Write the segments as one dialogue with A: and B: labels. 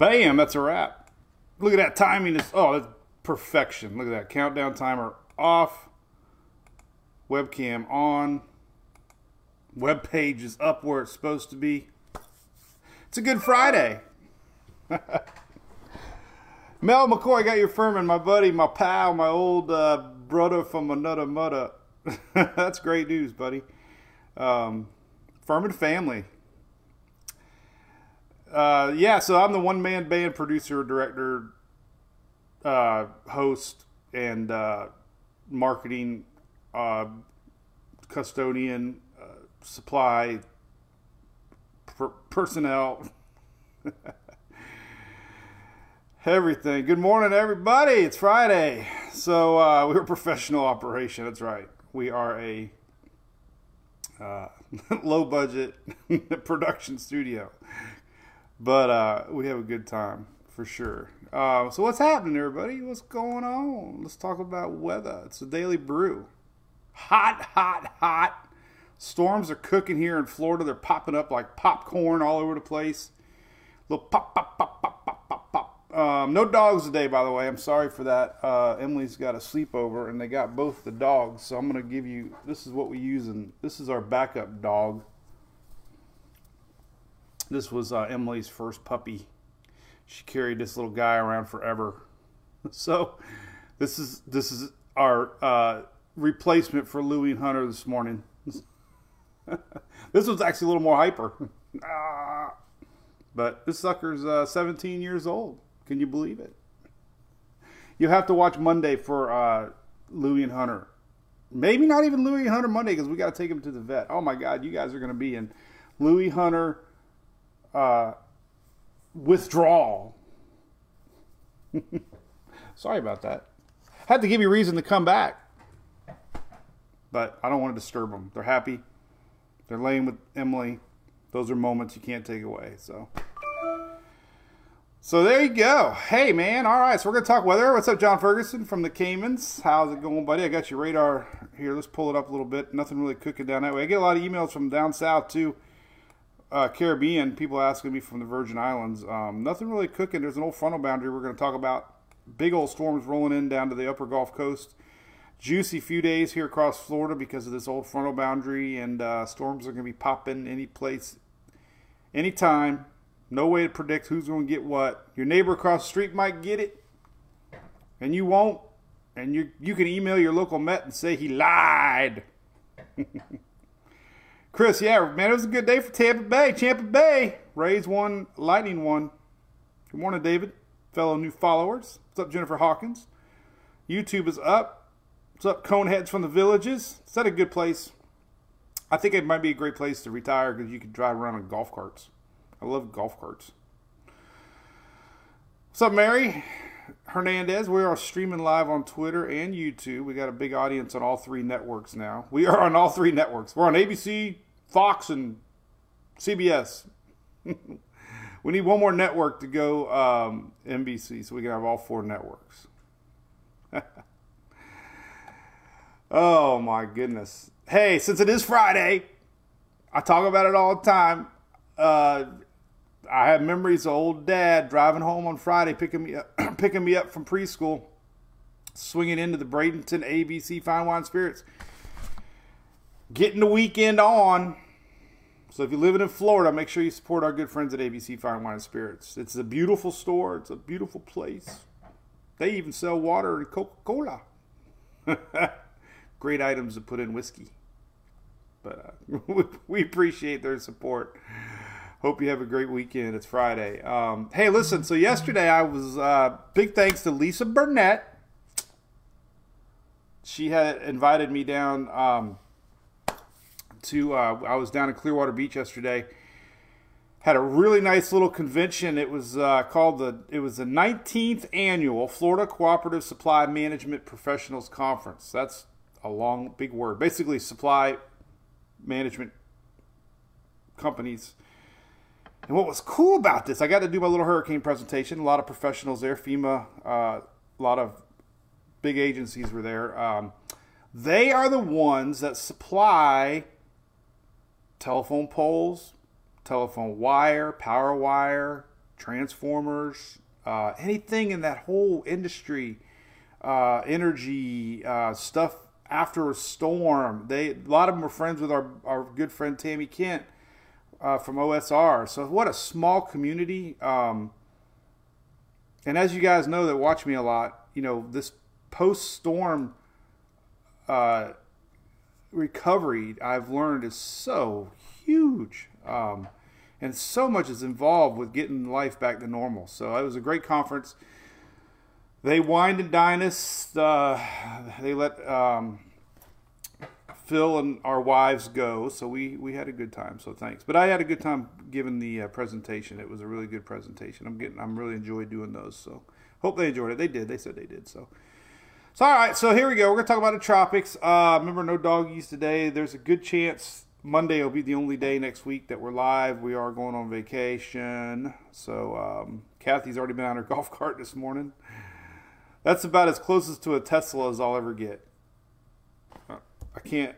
A: Bam, that's a wrap. Look at that timing. Is oh, that's perfection. Look at that countdown timer off. Webcam on. Web page is up where it's supposed to be. It's a good Friday. Mel McCoy got your Furman, my buddy, my pal, my old uh, brother from another mother. That's great news, buddy. Um, Furman family. Uh, yeah, so I'm the one man band producer, director, uh, host, and uh, marketing uh, custodian, uh, supply, per- personnel, everything. Good morning, everybody. It's Friday. So uh, we're a professional operation. That's right. We are a low budget production studio but uh, we have a good time for sure. Uh, so what's happening, everybody? What's going on? Let's talk about weather. It's a daily brew. Hot, hot, hot. Storms are cooking here in Florida. They're popping up like popcorn all over the place. Little pop, pop, pop, pop, pop, pop, pop. Um, no dogs today, by the way. I'm sorry for that. Uh, Emily's got a sleepover, and they got both the dogs. So I'm going to give you. This is what we use, and this is our backup dog. This was uh, Emily's first puppy. She carried this little guy around forever. So this is this is our uh, replacement for Louie and Hunter this morning. this was actually a little more hyper. Ah. but this sucker's uh, 17 years old. Can you believe it? You have to watch Monday for uh, Louie and Hunter. Maybe not even Louie and Hunter Monday because we got to take him to the vet. Oh my God, you guys are going to be in Louie Hunter uh, withdrawal. Sorry about that. Had to give you reason to come back, but I don't want to disturb them. They're happy. They're laying with Emily. Those are moments you can't take away. So, so there you go. Hey man, all right. So we're gonna talk weather. What's up, John Ferguson from the Caymans? How's it going, buddy? I got your radar here. Let's pull it up a little bit. Nothing really cooking down that way. I get a lot of emails from down south too uh, Caribbean, people asking me from the Virgin Islands. Um, nothing really cooking. There's an old frontal boundary we're going to talk about. Big old storms rolling in down to the upper Gulf Coast. Juicy few days here across Florida because of this old frontal boundary, and uh, storms are going to be popping any place, anytime. No way to predict who's going to get what. Your neighbor across the street might get it, and you won't. And you you can email your local Met and say he lied. Chris, yeah, man, it was a good day for Tampa Bay. Tampa Bay, Rays won, Lightning won. Good morning, David, fellow new followers. What's up, Jennifer Hawkins? YouTube is up. What's up, Coneheads from the Villages? Is that a good place? I think it might be a great place to retire because you can drive around in golf carts. I love golf carts. What's up, Mary? Hernandez. We are streaming live on Twitter and YouTube. We got a big audience on all three networks now. We are on all three networks. We're on ABC, Fox, and CBS. we need one more network to go um, NBC so we can have all four networks. oh my goodness. Hey, since it is Friday, I talk about it all the time. Uh, I have memories of old dad driving home on Friday, picking me up, picking me up from preschool, swinging into the Bradenton ABC Fine Wine Spirits. Getting the weekend on. So if you're living in Florida, make sure you support our good friends at ABC Fine Wine Spirits. It's a beautiful store. It's a beautiful place. They even sell water and Coca-Cola. Great items to put in whiskey. But uh, we appreciate their support. Hope you have a great weekend. It's Friday. Um, hey, listen. So yesterday I was uh, big thanks to Lisa Burnett. She had invited me down. Um, to uh, I was down in Clearwater Beach yesterday. Had a really nice little convention. It was uh, called the it was the 19th annual Florida Cooperative Supply Management Professionals Conference. That's a long big word. Basically, supply management companies. And what was cool about this, I got to do my little hurricane presentation. A lot of professionals there, FEMA, uh, a lot of big agencies were there. Um, they are the ones that supply telephone poles, telephone wire, power wire, transformers, uh, anything in that whole industry, uh, energy uh, stuff after a storm. They a lot of them are friends with our our good friend Tammy Kent uh, from OSR. So what a small community. Um, and as you guys know that watch me a lot, you know this post storm uh, recovery I've learned is so huge. Um, and so much is involved with getting life back to normal. So it was a great conference. They wined and dine us. Uh, they let um, Phil and our wives go, so we, we had a good time. So thanks. But I had a good time giving the uh, presentation. It was a really good presentation. I'm getting I'm really enjoyed doing those. So hope they enjoyed it. They did. They said they did. So so, all right, so here we go. We're going to talk about the tropics. Uh, remember, no doggies today. There's a good chance Monday will be the only day next week that we're live. We are going on vacation. So, um, Kathy's already been on her golf cart this morning. That's about as close as to a Tesla as I'll ever get. I can't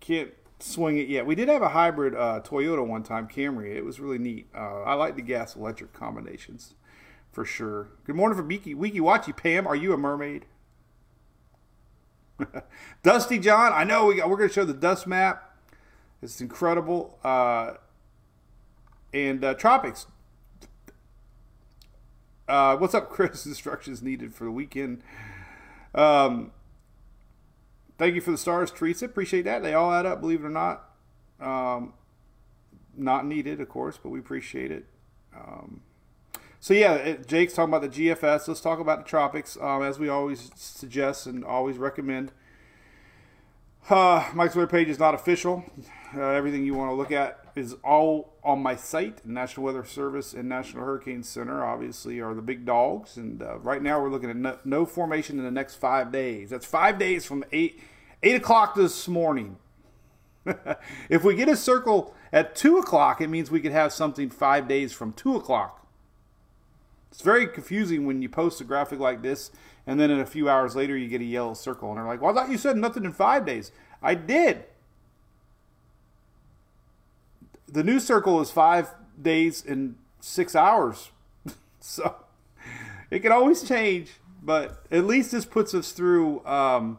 A: can't swing it yet. We did have a hybrid uh, Toyota one time, Camry. It was really neat. Uh, I like the gas electric combinations for sure. Good morning from Weeki, Weeki Wachee. Pam, are you a mermaid? Dusty John, I know we got, we're going to show the dust map. It's incredible. Uh, and uh, Tropics. Uh, what's up, Chris? Instructions needed for the weekend. Um, thank you for the stars, Teresa. Appreciate that. They all add up, believe it or not. Um, not needed, of course, but we appreciate it. Um, so yeah, it, Jake's talking about the GFS. Let's talk about the tropics, um, as we always suggest and always recommend. Uh, Mike's weather page is not official. Uh, everything you want to look at is all on my site. National Weather Service and National Hurricane Center obviously are the big dogs, and uh, right now we're looking at no, no, formation in the next five days. That's five days from eight eight o'clock this morning. if we get a circle at two o'clock, it means we could have something five days from two o'clock. It's very confusing when you post a graphic like this and then in a few hours later you get a yellow circle and they're like, well, I thought you said nothing in five days. I did. The new circle is five days and six hours. so it can always change, but at least this puts us through um,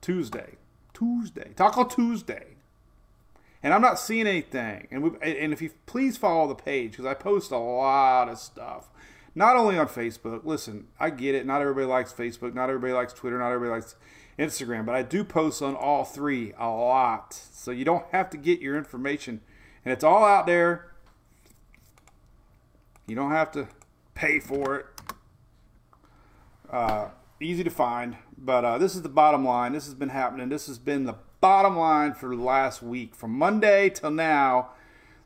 A: Tuesday. Tuesday. Taco Tuesday and I'm not seeing anything. And and if you please follow the page because I post a lot of stuff, not only on Facebook. Listen, I get it. Not everybody likes Facebook. Not everybody likes Twitter. Not everybody likes Instagram. But I do post on all three a lot, so you don't have to get your information, and it's all out there. You don't have to pay for it. Uh, easy to find, but uh, this is the bottom line. This has been happening. This has been the bottom line for the last week. From Monday till now,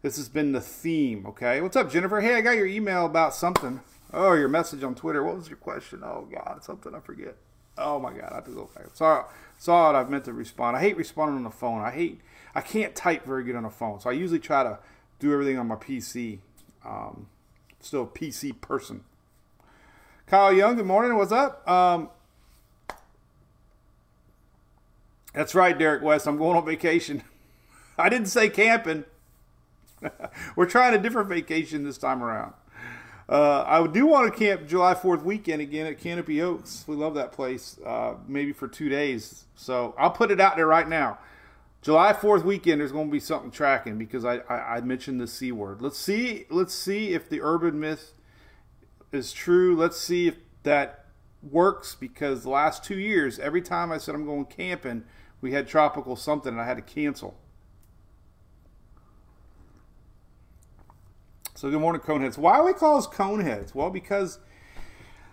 A: this has been the theme, okay? What's up, Jennifer? Hey, I got your email about something. Oh, your message on Twitter. What was your question? Oh, God, something I forget. Oh, my God, I have to go back. Saw it. I meant to respond. I hate responding on the phone. I hate, I can't type very good on the phone. So I usually try to do everything on my PC. Um, still a PC person. Kyle Young, good morning. What's up? Um, That's right, Derek West. I'm going on vacation. I didn't say camping. We're trying a different vacation this time around. Uh, I do want to camp July 4th weekend again at Canopy Oaks. We love that place, uh, maybe for two days. So I'll put it out there right now. July 4th weekend, there's going to be something tracking because I, I, I mentioned the C word. Let's see, let's see if the urban myth is true. Let's see if that works because the last two years, every time I said I'm going camping, we had tropical something and I had to cancel. So good morning, Coneheads. Why do we call us Coneheads? Well, because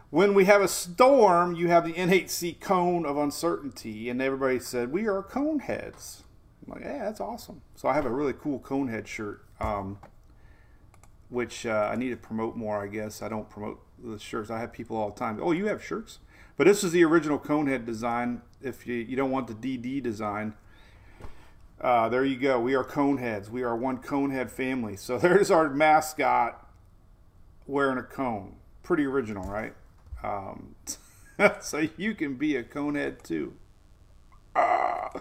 A: when we have a storm, you have the NHC cone of uncertainty, and everybody said we are Coneheads. I'm like, yeah, that's awesome. So I have a really cool Conehead shirt, um, which uh, I need to promote more. I guess I don't promote the shirts. I have people all the time. Oh, you have shirts, but this is the original Conehead design. If you you don't want the DD design, uh, there you go. We are Coneheads. We are one Conehead family. So there's our mascot wearing a cone. Pretty original, right? Um, so you can be a Conehead too. Ah.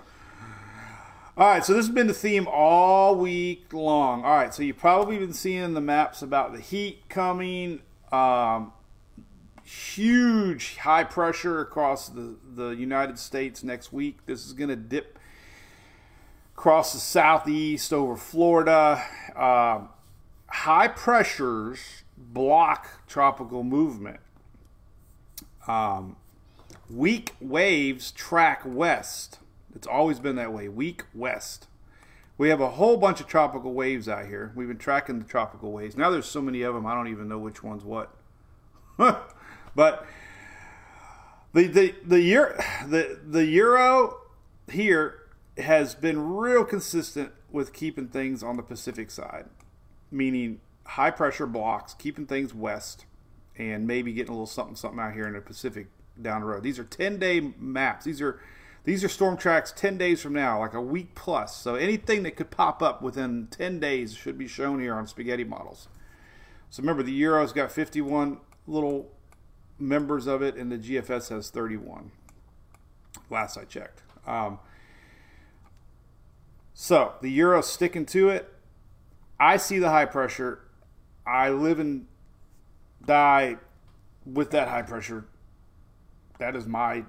A: All right, so this has been the theme all week long. All right, so you've probably been seeing the maps about the heat coming. Um, huge high pressure across the, the United States next week. This is going to dip across the southeast over Florida. Uh, high pressures block tropical movement. Um, weak waves track west. It's always been that way. Weak west. We have a whole bunch of tropical waves out here. We've been tracking the tropical waves. Now there's so many of them, I don't even know which one's what. but the the the year the the euro here has been real consistent with keeping things on the Pacific side, meaning high pressure blocks, keeping things west, and maybe getting a little something something out here in the Pacific down the road. These are 10 day maps. These are these are storm tracks 10 days from now, like a week plus. So anything that could pop up within 10 days should be shown here on spaghetti models. So remember, the Euro's got 51 little members of it, and the GFS has 31. Last I checked. Um, so the Euro sticking to it. I see the high pressure. I live and die with that high pressure. That is my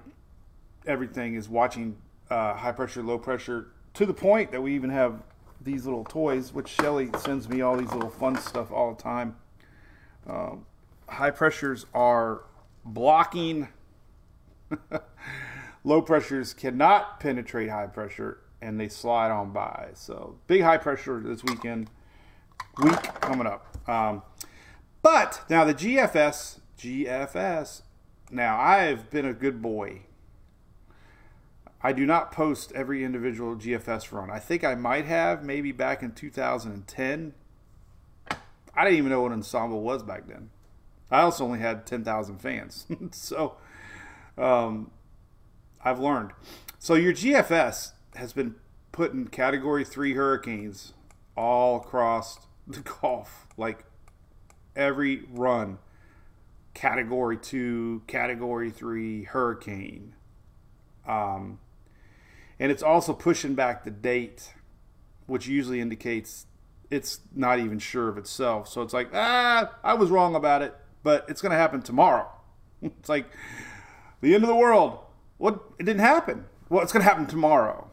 A: everything is watching uh, high pressure, low pressure to the point that we even have these little toys, which Shelly sends me all these little fun stuff all the time. Uh, high pressures are blocking. low pressures cannot penetrate high pressure and they slide on by. So big high pressure this weekend, week coming up. Um, but now the GFS, GFS. Now I've been a good boy. I do not post every individual GFS run. I think I might have maybe back in 2010. I didn't even know what ensemble was back then. I also only had 10,000 fans. so um, I've learned. So your GFS has been put in category three hurricanes all across the Gulf. Like every run, category two, category three hurricane. Um, and it's also pushing back the date, which usually indicates it's not even sure of itself. So it's like, ah, I was wrong about it, but it's going to happen tomorrow. it's like the end of the world. What? It didn't happen. Well, it's going to happen tomorrow.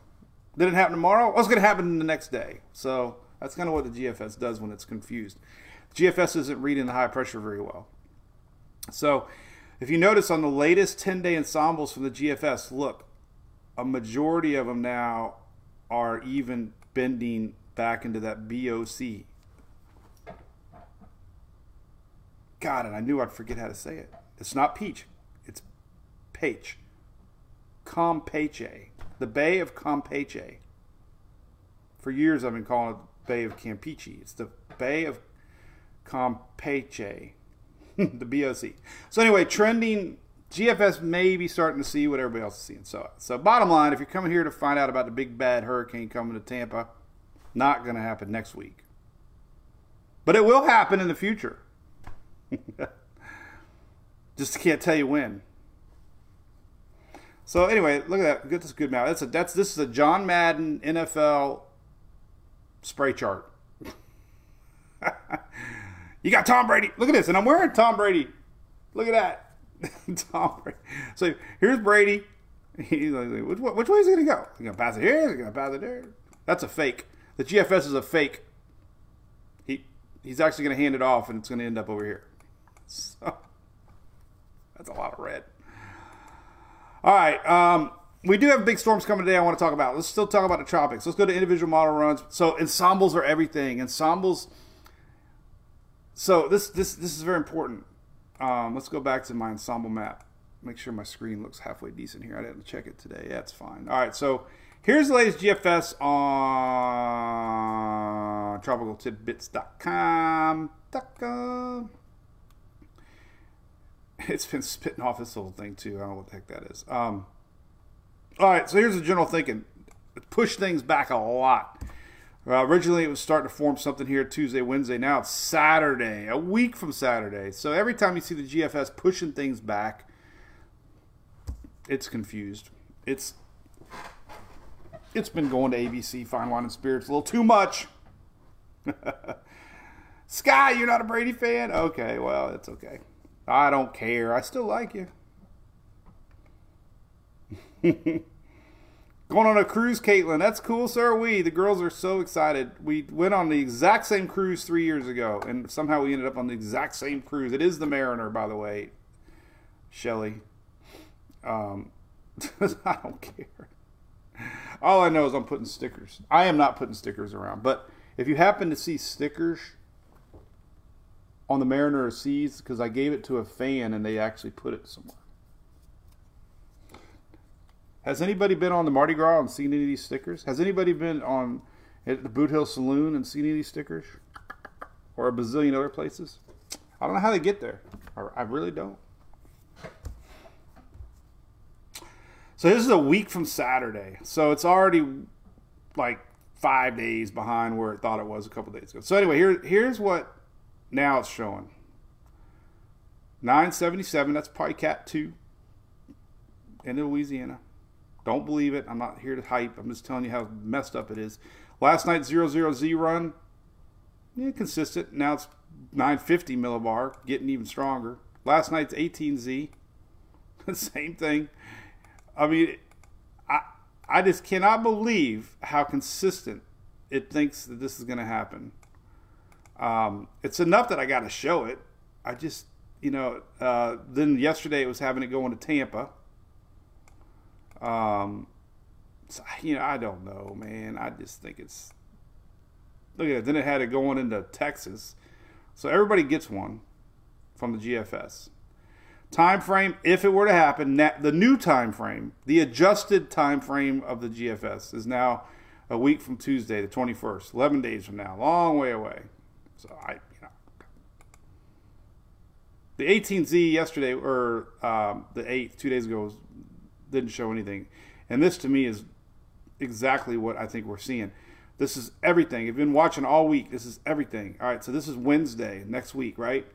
A: Did it happen tomorrow? What's going to happen the next day? So that's kind of what the GFS does when it's confused. GFS isn't reading the high pressure very well. So if you notice on the latest 10 day ensembles from the GFS, look, a majority of them now are even bending back into that BOC. God, and I knew I'd forget how to say it. It's not peach, it's page. Campeche the Bay of Campeche. For years, I've been calling it Bay of Campeche. It's the Bay of Campeche, the BOC. So anyway, trending GFS may be starting to see what everybody else is seeing. So, so bottom line, if you're coming here to find out about the big bad hurricane coming to Tampa, not going to happen next week, but it will happen in the future. Just can't tell you when. So anyway, look at that. Get this good map. That's a that's this is a John Madden NFL spray chart. You got Tom Brady. Look at this, and I'm wearing Tom Brady. Look at that, Tom Brady. So here's Brady. He's like, which, which way is he gonna go? He's gonna pass it here. He's gonna pass it there. That's a fake. The GFS is a fake. He he's actually gonna hand it off, and it's gonna end up over here. So that's a lot of red. All right. Um, we do have big storms coming today. I want to talk about. Let's still talk about the tropics. Let's go to individual model runs. So ensembles are everything. Ensembles. So this this this is very important. Um, let's go back to my ensemble map. Make sure my screen looks halfway decent here. I didn't check it today. Yeah, it's fine. All right. So here's the latest GFS on tropicaltidbits.com. It's been spitting off this little thing too. I don't know what the heck that is. Um, all right, so here's the general thinking. Push things back a lot. Uh, originally, it was starting to form something here Tuesday, Wednesday. Now it's Saturday, a week from Saturday. So every time you see the GFS pushing things back, it's confused. It's it's been going to ABC Fine Wine and Spirits a little too much. Sky, you're not a Brady fan? Okay, well, it's okay. I don't care. I still like you. Going on a cruise, Caitlin. That's cool, so are we. The girls are so excited. We went on the exact same cruise three years ago, and somehow we ended up on the exact same cruise. It is the Mariner, by the way, Shelly. Um, I don't care. All I know is I'm putting stickers. I am not putting stickers around, but if you happen to see stickers on the Mariner of Seas, because I gave it to a fan and they actually put it somewhere. Has anybody been on the Mardi Gras and seen any of these stickers? Has anybody been on at the Boot Hill Saloon and seen any of these stickers? Or a bazillion other places? I don't know how they get there. I, really don't. So this is a week from Saturday. So it's already like five days behind where it thought it was a couple days ago. So anyway, here here's what now it's showing. 977, that's probably cat 2 in Louisiana. Don't believe it. I'm not here to hype. I'm just telling you how messed up it is. Last night, 00Z run, yeah, consistent. Now it's 950 millibar, getting even stronger. Last night's 18Z, The same thing. I mean, I I just cannot believe how consistent it thinks that this is going to happen. Um, it's enough that I got to show it. I just, you know, uh, then yesterday it was having it go into Tampa. Um, so, you know, I don't know, man. I just think it's look at it. Then it had it going into Texas, so everybody gets one from the GFS. Time frame, if it were to happen, the new time frame, the adjusted time frame of the GFS is now a week from Tuesday, the 21st, 11 days from now, long way away. So I, you know, the 18Z yesterday or um, the 8th, two days ago, was, didn't show anything, and this to me is exactly what I think we're seeing. This is everything. If you've been watching all week, this is everything. All right, so this is Wednesday next week, right?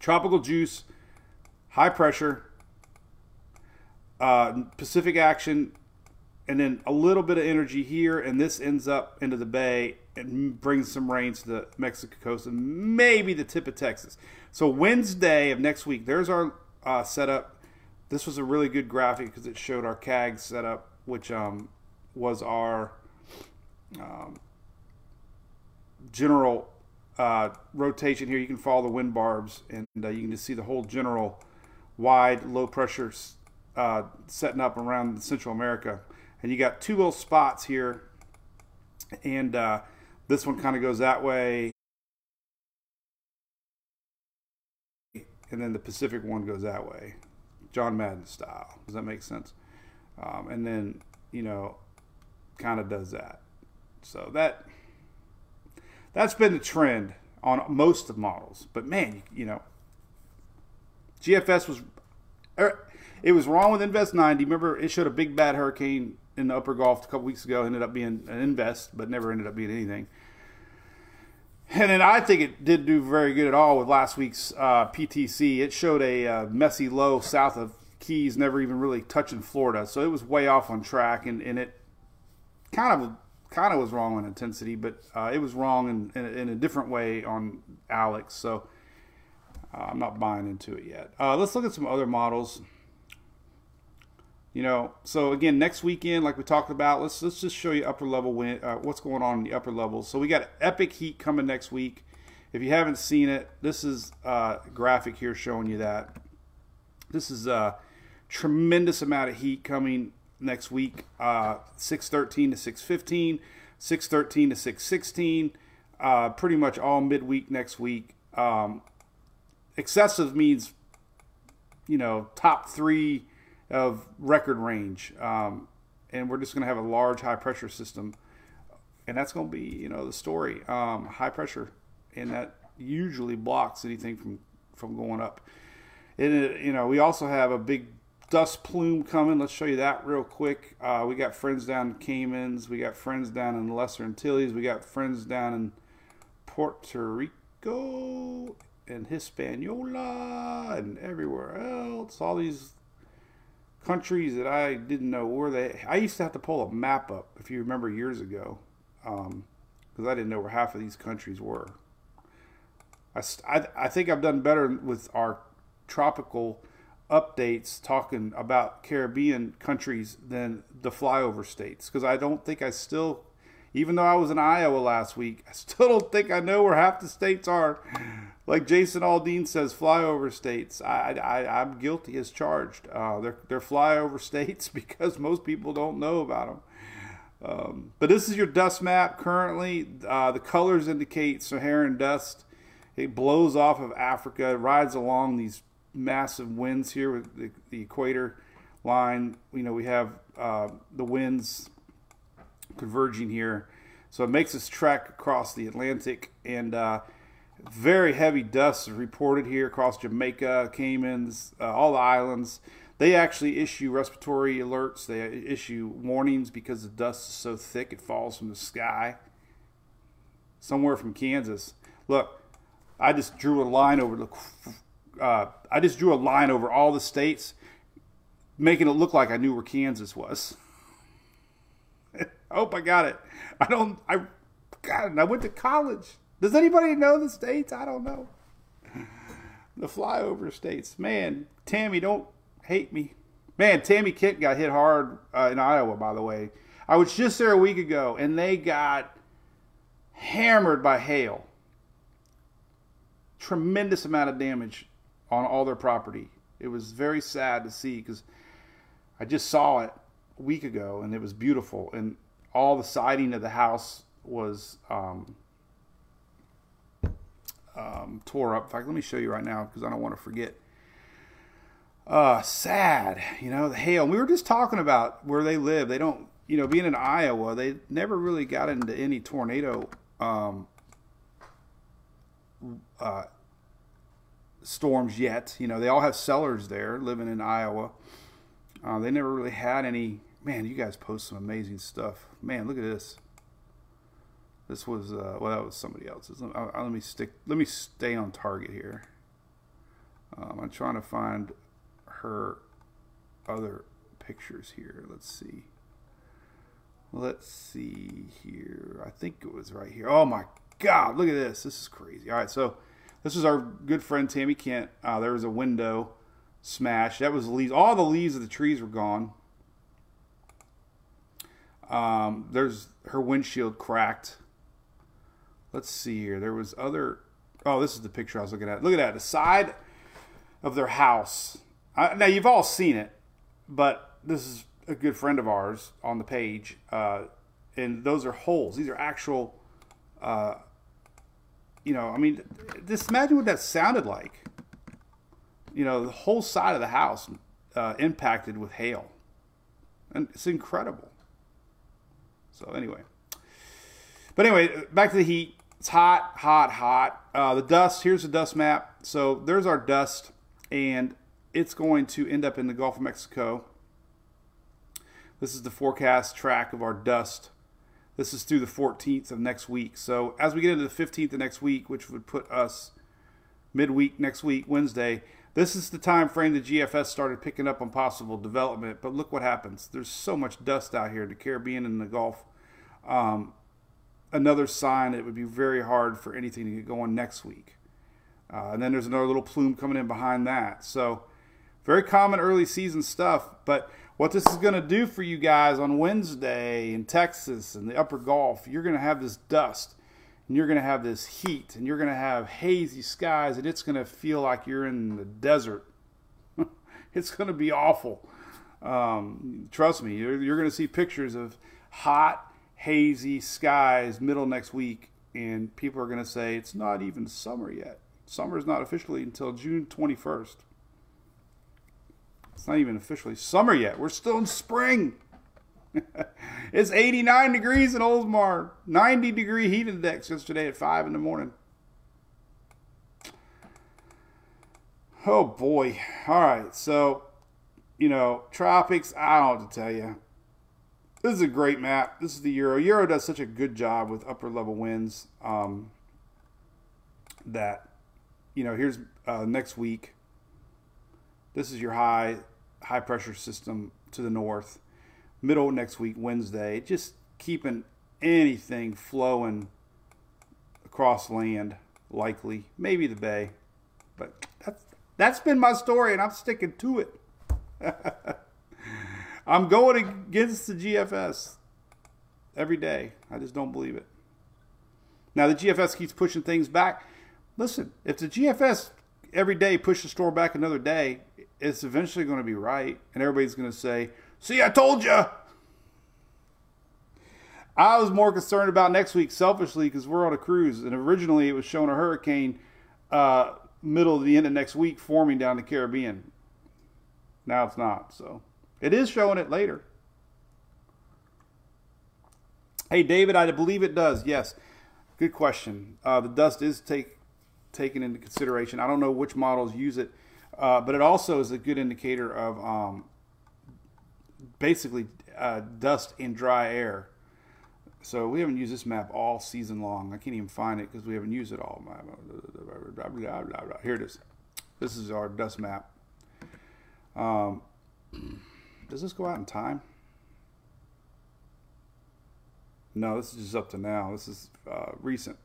A: Tropical juice, high pressure, uh, Pacific action, and then a little bit of energy here, and this ends up into the bay and brings some rain to the Mexico coast and maybe the tip of Texas. So Wednesday of next week, there's our uh, setup. This was a really good graphic because it showed our CAG setup, which um, was our um, general uh, rotation here. You can follow the wind barbs, and uh, you can just see the whole general wide low pressure uh, setting up around Central America. And you got two little spots here, and uh, this one kind of goes that way, and then the Pacific one goes that way, John Madden style. Does that make sense? Um, and then you know, kind of does that. So that that's been the trend on most of models. But man, you know, GFS was er, it was wrong with Invest 90. Remember, it showed a big bad hurricane in the upper Gulf a couple weeks ago. Ended up being an Invest, but never ended up being anything. And then I think it did do very good at all with last week's uh, PTC. It showed a uh, messy low south of Keys, never even really touching Florida. So it was way off on track, and, and it kind of kind of was wrong on intensity, but uh, it was wrong in, in, in, a different way on Alex. So uh, I'm not buying into it yet. Uh, let's look at some other models. You know, so again, next weekend, like we talked about, let's let's just show you upper level win, uh, what's going on in the upper levels. So we got Epic Heat coming next week. If you haven't seen it, this is uh, a graphic here showing you that. This is a tremendous amount of heat coming next week. Uh, 613 to 615, 613 to 616. Uh, pretty much all midweek next week. Um, excessive means, you know, top three of record range. Um, and we're just going to have a large high pressure system. And that's going to be, you know, the story. Um, high pressure. And that usually blocks anything from, from going up. And, it, you know, we also have a big dust plume coming. Let's show you that real quick. Uh, we got friends down in Caymans. We got friends down in Lesser Antilles. We got friends down in Puerto Rico and Hispaniola and everywhere else. All these countries that I didn't know where they. I used to have to pull a map up if you remember years ago, because um, I didn't know where half of these countries were. I, I, I think I've done better with our tropical updates talking about Caribbean countries than the flyover states because I don't think I still, even though I was in Iowa last week, I still don't think I know where half the states are like Jason Aldean says, flyover states. I, I, I'm guilty as charged. Uh, they're, they're flyover states because most people don't know about them. Um, but this is your dust map currently. Uh, the colors indicate Saharan dust. It blows off of Africa, rides along these massive winds here with the, the equator line. You know, we have uh, the winds converging here. So it makes this trek across the Atlantic and uh, very heavy dust is reported here across Jamaica, Caymans, uh, all the islands. They actually issue respiratory alerts. They issue warnings because the dust is so thick it falls from the sky. Somewhere from Kansas. Look, I just drew a line over the. Uh, I just drew a line over all the states, making it look like I knew where Kansas was. I hope I got it. I don't. I God, I went to college. Does anybody know the states? I don't know. The flyover states. Man, Tammy, don't hate me. Man, Tammy Kent got hit hard uh, in Iowa, by the way. I was just there a week ago, and they got hammered by hail. Tremendous amount of damage on all their property. It was very sad to see because I just saw it a week ago, and it was beautiful. And all the siding of the house was um, um, tore up. In fact, let me show you right now because I don't want to forget. Uh, sad, you know, the hail. We were just talking about where they live. They don't, you know, being in Iowa, they never really got into any tornado um, uh, storms yet. You know, they all have cellars there living in Iowa. Uh, they never really had any. Man, you guys post some amazing stuff. Man, look at this. This was uh, well, that was somebody else's. Let, uh, let me stick. Let me stay on target here. Um, I'm trying to find her other pictures here. Let's see. Let's see here. I think it was right here. Oh my God! Look at this. This is crazy. All right, so this is our good friend Tammy Kent. Uh, there was a window smash. That was leaves. All the leaves of the trees were gone. Um, there's her windshield cracked let's see here. There was other. Oh, this is the picture I was looking at. Look at that. The side of their house. I, now you've all seen it, but this is a good friend of ours on the page, uh, and those are holes. These are actual. Uh, you know, I mean, just imagine what that sounded like. You know, the whole side of the house uh, impacted with hail, and it's incredible. So anyway, but anyway, back to the heat. It's hot, hot, hot. Uh, the dust, here's the dust map. So there's our dust, and it's going to end up in the Gulf of Mexico. This is the forecast track of our dust. This is through the 14th of next week. So as we get into the 15th of next week, which would put us midweek next week, Wednesday, this is the time frame the GFS started picking up on possible development. But look what happens. There's so much dust out here, the Caribbean and the Gulf um, another sign it would be very hard for anything to get going next week. Uh, and then there's another little plume coming in behind that. So, very common early season stuff. But what this is going to do for you guys on Wednesday in Texas and the upper Gulf, you're going to have this dust and you're going to have this heat and you're going to have hazy skies and it's going to feel like you're in the desert. it's going to be awful. Um, trust me, you're, you're going to see pictures of hot, hazy skies middle next week, and people are going to say it's not even summer yet. Summer is not officially until June 21st. It's not even officially summer yet. We're still in spring. it's 89 degrees in Oldsmar, 90 degree heat index yesterday at 5 in the morning. Oh boy. All right. So, you know, tropics, I don't what to tell you. This is a great map. This is the Euro. Euro does such a good job with upper level winds um, that, you know, here's uh, next week. This is your high high pressure system to the north. Middle next week, Wednesday. Just keeping anything flowing across land, likely. Maybe the bay. But that's, that's been my story, and I'm sticking to it. I'm going against the GFS every day. I just don't believe it. Now, the GFS keeps pushing things back. Listen, if the GFS every day pushes the store back another day, it's eventually going to be right, and everybody's going to say, "See, I told you." I was more concerned about next week selfishly because we're on a cruise, and originally it was showing a hurricane uh, middle of the end of next week forming down the Caribbean. Now it's not, so it is showing it later. Hey, David, I believe it does. Yes, good question. Uh, the dust is take taken into consideration. I don't know which models use it. Uh, but it also is a good indicator of um, basically uh, dust and dry air. So we haven't used this map all season long. I can't even find it because we haven't used it all. Here it is. This is our dust map. Um, does this go out in time? No, this is just up to now. This is uh, recent.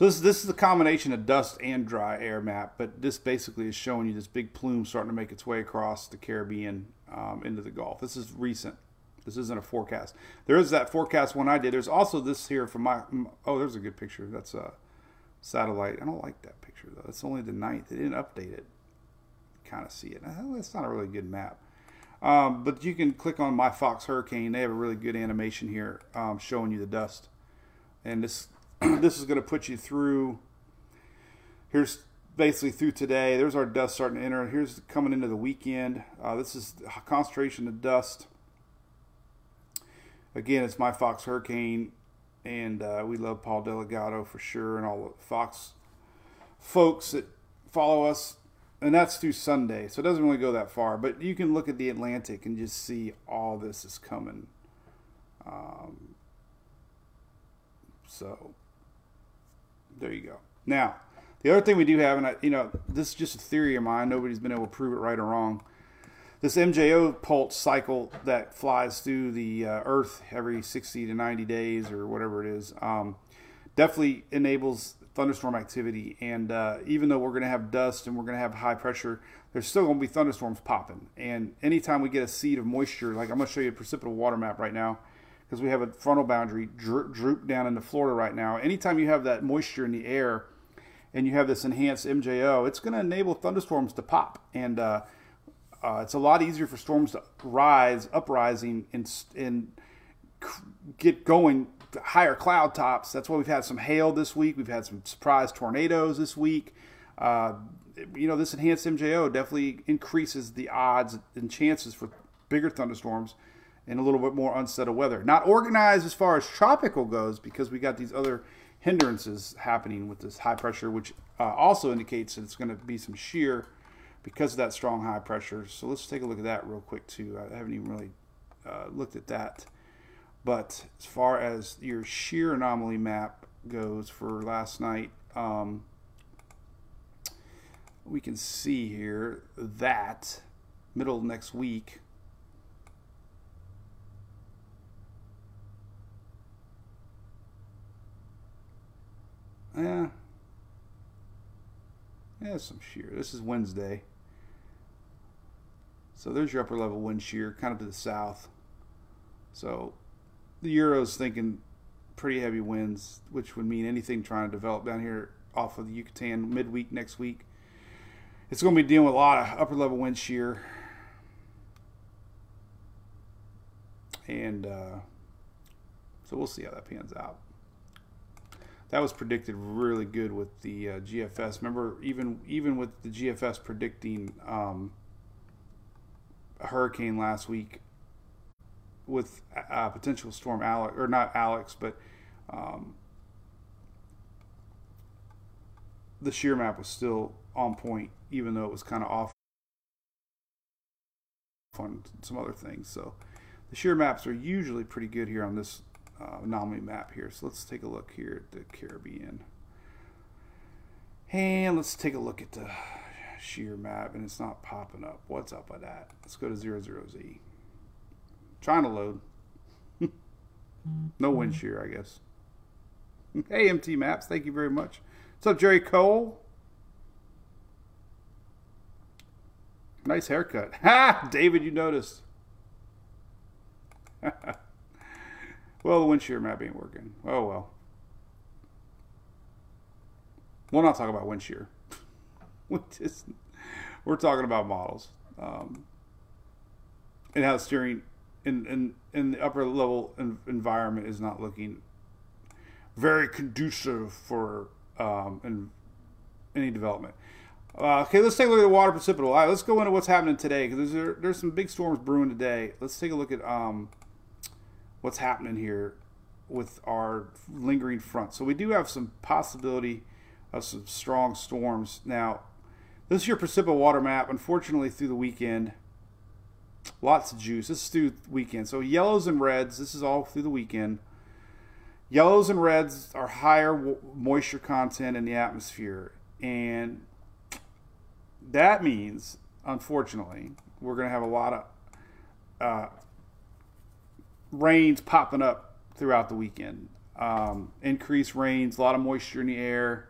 A: So this, this is the combination of dust and dry air map, but this basically is showing you this big plume starting to make its way across the Caribbean um, into the Gulf. This is recent. This isn't a forecast. There is that forecast one I did. There's also this here from my. Oh, there's a good picture. That's a satellite. I don't like that picture though. It's only the ninth. They didn't update it. Kind of see it. That's not a really good map. Um, but you can click on my Fox Hurricane. They have a really good animation here um, showing you the dust. And this this is going to put you through. Here's basically through today. There's our dust starting to enter. Here's coming into the weekend. Uh, this is concentration of dust. Again, it's my Fox Hurricane, and uh, we love Paul Dellegatto for sure, and all the Fox folks that follow us. And that's through Sunday, so it doesn't really go that far. But you can look at the Atlantic and just see all this is coming. Um, so there you go. Now, the other thing we do have, and I, you know, this is just a theory of mine. Nobody's been able to prove it right or wrong. This MJO pulse cycle that flies through the uh, Earth every 60 to 90 days or whatever it is, um, definitely enables thunderstorm activity. And uh, even though we're going to have dust and we're going to have high pressure, there's still going to be thunderstorms popping. And anytime we get a seed of moisture, like I'm going to show you a precipitable water map right now because we have a frontal boundary droop, droop down into Florida right now. Anytime you have that moisture in the air and you have this enhanced MJO, it's going to enable thunderstorms to pop. And uh, uh, it's a lot easier for storms to rise, uprising, and, and get going higher cloud tops. That's why we've had some hail this week. We've had some surprise tornadoes this week. Uh, you know, this enhanced MJO definitely increases the odds and chances for bigger thunderstorms and a little bit more unsettled weather. Not organized as far as tropical goes because we got these other hindrances happening with this high pressure, which uh, also indicates that it's going to be some shear because of that strong high pressure. So let's take a look at that real quick too. I haven't even really uh, looked at that. But as far as your shear anomaly map goes for last night, um, we can see here that middle next week Yeah. Yeah, some shear. This is Wednesday. So there's your upper level wind shear, kind of to the south. So the Euro's thinking pretty heavy winds, which would mean anything trying to develop down here off of the Yucatan midweek next week. It's going to be dealing with a lot of upper level wind shear. And uh, so we'll see how that pans out. That was predicted really good with the uh, GFS. Remember, even even with the GFS predicting um, a hurricane last week with uh, potential storm Alex, or not Alex, but um, the shear map was still on point, even though it was kind of off on some other things. So the shear maps are usually pretty good here on this uh, anomaly map here. So let's take a look here at the Caribbean. And let's take a look at the shear map, and it's not popping up. What's up with that? Let's go to 00Z. Trying to load. no wind shear, I guess. Hey, MT Maps, thank you very much. What's up, Jerry Cole? Nice haircut. Ha! David, you noticed. Well, the wind shear map ain't working. Oh, well. We'll not talk about wind shear. we just, we're talking about models. Um, and how steering in, in, in the upper level environment is not looking very conducive for um, in, any development. Uh, okay, let's take a look at the water precipitable. All right, let's go into what's happening today because there's there's some big storms brewing today. Let's take a look at um, what's happening here with our lingering front. So we do have some possibility of some strong storms. Now, this is your precipitable water map. Unfortunately, through the weekend, lots of juice. This is through weekend. So yellows and reds. This is all through the weekend. Yellows and reds are higher moisture content in the atmosphere. And that means, unfortunately, we're going to have a lot of uh, rains popping up throughout the weekend. Um, increased rains, a lot of moisture in the air.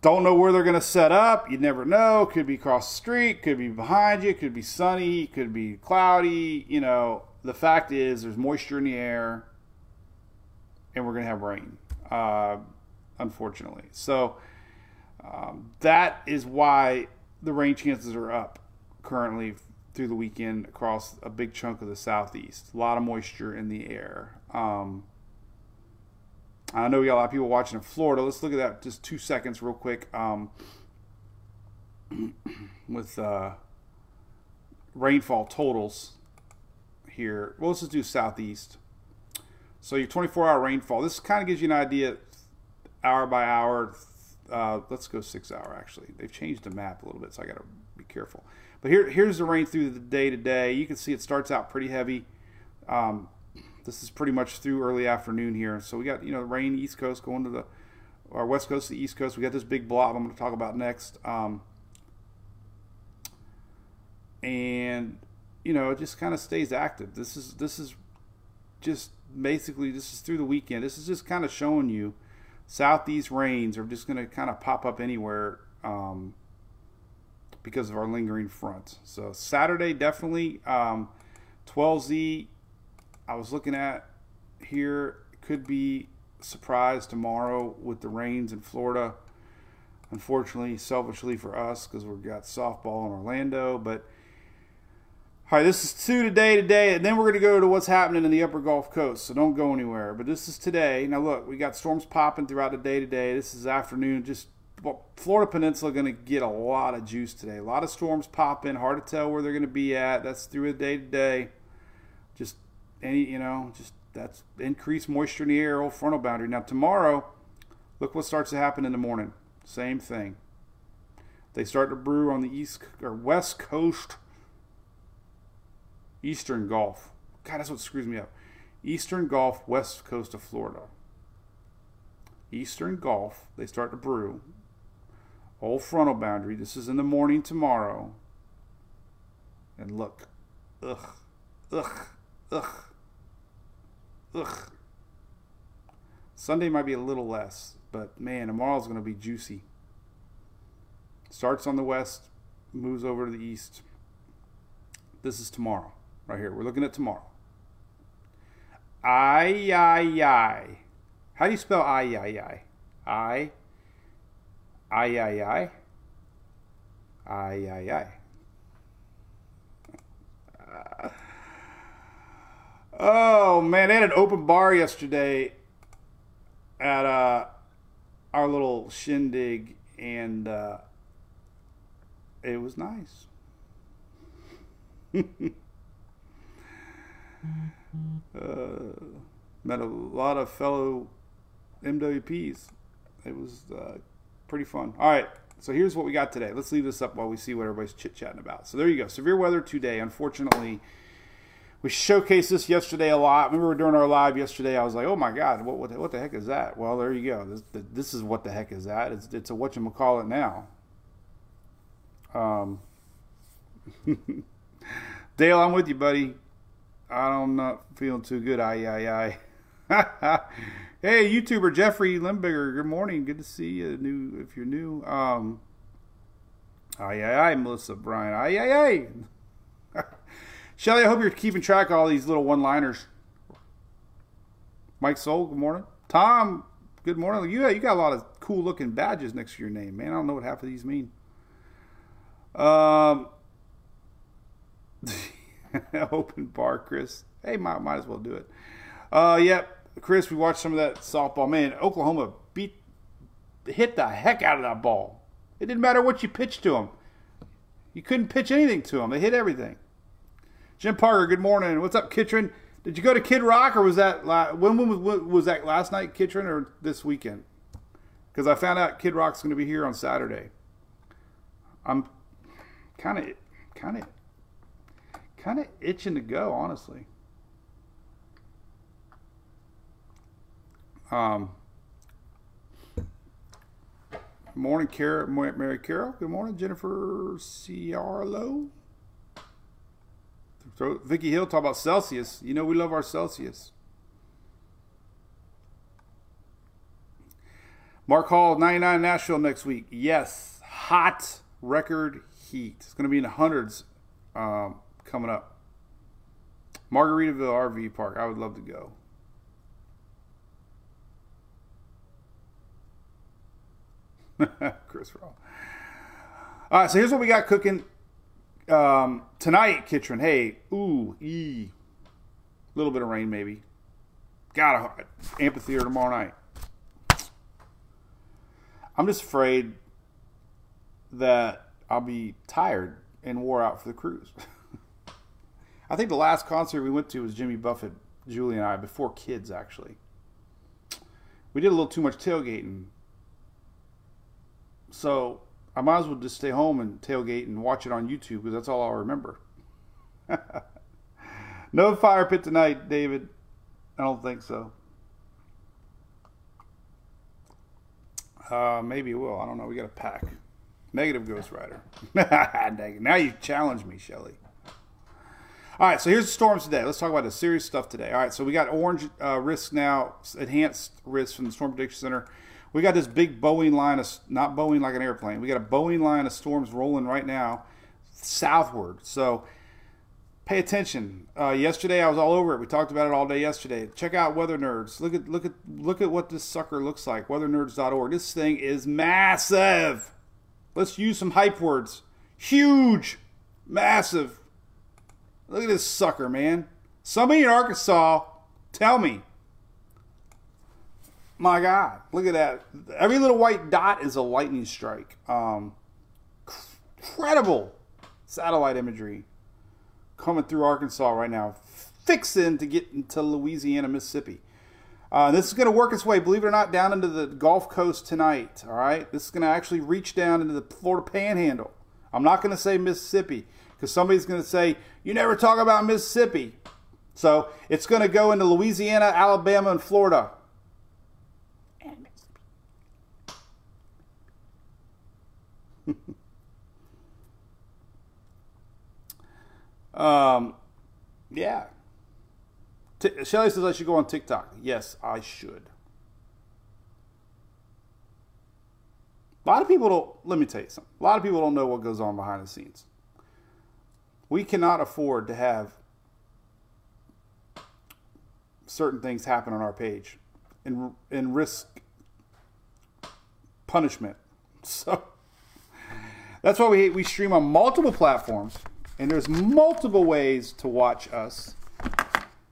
A: Don't know where they're going to set up. You never know. Could be across the street, could be behind you, could be sunny, could be cloudy. You know, the fact is there's moisture in the air and we're going to have rain, uh, unfortunately. So um, that is why the rain chances are up currently through the weekend across a big chunk of the southeast. A lot of moisture in the air. Um, I know we got a lot of people watching in Florida. Let's look at that just two seconds, real quick. Um, with uh, rainfall totals here. Well, let's just do southeast. So your 24 hour rainfall, this kind of gives you an idea hour by hour. Uh, let's go six hour actually. They've changed the map a little bit, so I got to be careful. But here, here's the rain through the day to day. You can see it starts out pretty heavy. Um, this is pretty much through early afternoon here. So we got you know rain East Coast going to the our West Coast to the East Coast. We got this big blob I'm going to talk about next. Um, and you know it just kind of stays active. This is this is just basically this is through the weekend. This is just kind of showing you southeast rains are just going to kind of pop up anywhere um, because of our lingering front. So Saturday definitely um, 12Z. I was looking at here could be surprise tomorrow with the rains in Florida. Unfortunately, selfishly for us because we've got softball in Orlando, but all right, this is two today, today, and then we're going to go to what's happening in the upper Gulf Coast, so don't go anywhere. But this is today. Now, look, we got storms popping throughout the day today. This is afternoon. Just Florida Peninsula going to get a lot of juice today. A lot of storms popping. Hard to tell where they're going to be at. That's through the day today. Just any, you know, just that's increased moisture in the air, old frontal boundary. Now, tomorrow, look what starts to happen in the morning. Same thing. They start to brew on the east or west coast Eastern Gulf. God, that's what screws me up. Eastern Gulf, west coast of Florida. Eastern Gulf, they start to brew. Old frontal boundary. This is in the morning tomorrow. And look. Ugh. Ugh. Ugh. Ugh. Sunday might be a little less, but man, tomorrow's going to be juicy. Starts on the west, moves over to the east. This is tomorrow, right here. We're looking at tomorrow. I, I, I. How do you spell I, I, I? I, I, I, I. I, I, I. Oh man, they had an open bar yesterday at uh, our little shindig, and uh, it was nice. uh, met a lot of fellow MWPs. It was uh, pretty fun. All right, so here's what we got today. Let's leave this up while we see what everybody's chit chatting about. So there you go. Severe weather today. Unfortunately, we showcased this yesterday a lot. Remember during our live yesterday, I was like, "Oh my God, what what, what the heck is that?" Well, there you go. This, this is what the heck is that? It's it's a what you call it now. Um, Dale, I'm with you, buddy. I'm not feeling too good. Aye, aye, aye. hey, YouTuber Jeffrey Limbiger. Good morning. Good to see you. New, if you're new. Um, aye, aye, aye, Melissa Bryan. Aye, aye, aye. Shelly, I hope you're keeping track of all these little one-liners. Mike Soul, good morning. Tom, good morning. You you got a lot of cool-looking badges next to your name, man. I don't know what half of these mean. Um, open bar, Chris. Hey, might, might as well do it. Uh, yep, Chris, we watched some of that softball. Man, Oklahoma beat, hit the heck out of that ball. It didn't matter what you pitched to them. You couldn't pitch anything to them. They hit everything. Jim Parker, good morning. What's up, Kitron? Did you go to Kid Rock or was that when, when was, was that last night, Kitron, or this weekend? Because I found out Kid Rock's going to be here on Saturday. I'm kind of, kind of, kind of itching to go, honestly. Um, morning, Carol, Mary Carol. Good morning, Jennifer Ciarlo. So Vicky Hill talk about Celsius. You know we love our Celsius. Mark Hall, 99 Nashville next week. Yes, hot record heat. It's going to be in the hundreds um, coming up. Margaritaville RV Park. I would love to go. Chris Raw. All right, so here's what we got cooking um, tonight. Kitron. Hey, ooh, e, little bit of rain maybe. Got a amphitheater tomorrow night. I'm just afraid that I'll be tired and wore out for the cruise. I think the last concert we went to was Jimmy Buffett, Julie, and I, before kids, actually. We did a little too much tailgating. So I might as well just stay home and tailgate and watch it on YouTube because that's all I'll remember. no fire pit tonight, David. I don't think so. Uh, maybe it will. I don't know. We got a pack. Negative Ghost Rider. now you challenge me, Shelly. All right, so here's the storms today. Let's talk about the serious stuff today. All right, so we got orange uh, risk now, enhanced risk from the Storm Prediction Center. We got this big bowing line of, not Boeing like an airplane, we got a bowing line of storms rolling right now southward. So pay attention. Uh, yesterday I was all over it. We talked about it all day yesterday. Check out Weather Nerds. Look at look at look at what this sucker looks like. WeatherNerds.org. This thing is massive. Let's use some hype words. Huge, massive. Look at this sucker, man. Somebody in Arkansas, tell me. My God, look at that. Every little white dot is a lightning strike. Um, incredible satellite imagery coming through Arkansas right now, fixing to get into Louisiana, Mississippi. Uh, this is going to work its way, believe it or not, down into the Gulf Coast tonight. All right, this is going to actually reach down into the Florida Panhandle. I'm not going to say Mississippi because somebody's going to say you never talk about Mississippi. So it's going to go into Louisiana, Alabama, and Florida. Um, yeah. T- Shelly says I should go on TikTok. Yes, I should. A lot of people don't, let me tell you something. A lot of people don't know what goes on behind the scenes. We cannot afford to have certain things happen on our page and, and risk punishment. So that's why we, we stream on multiple platforms and there's multiple ways to watch us.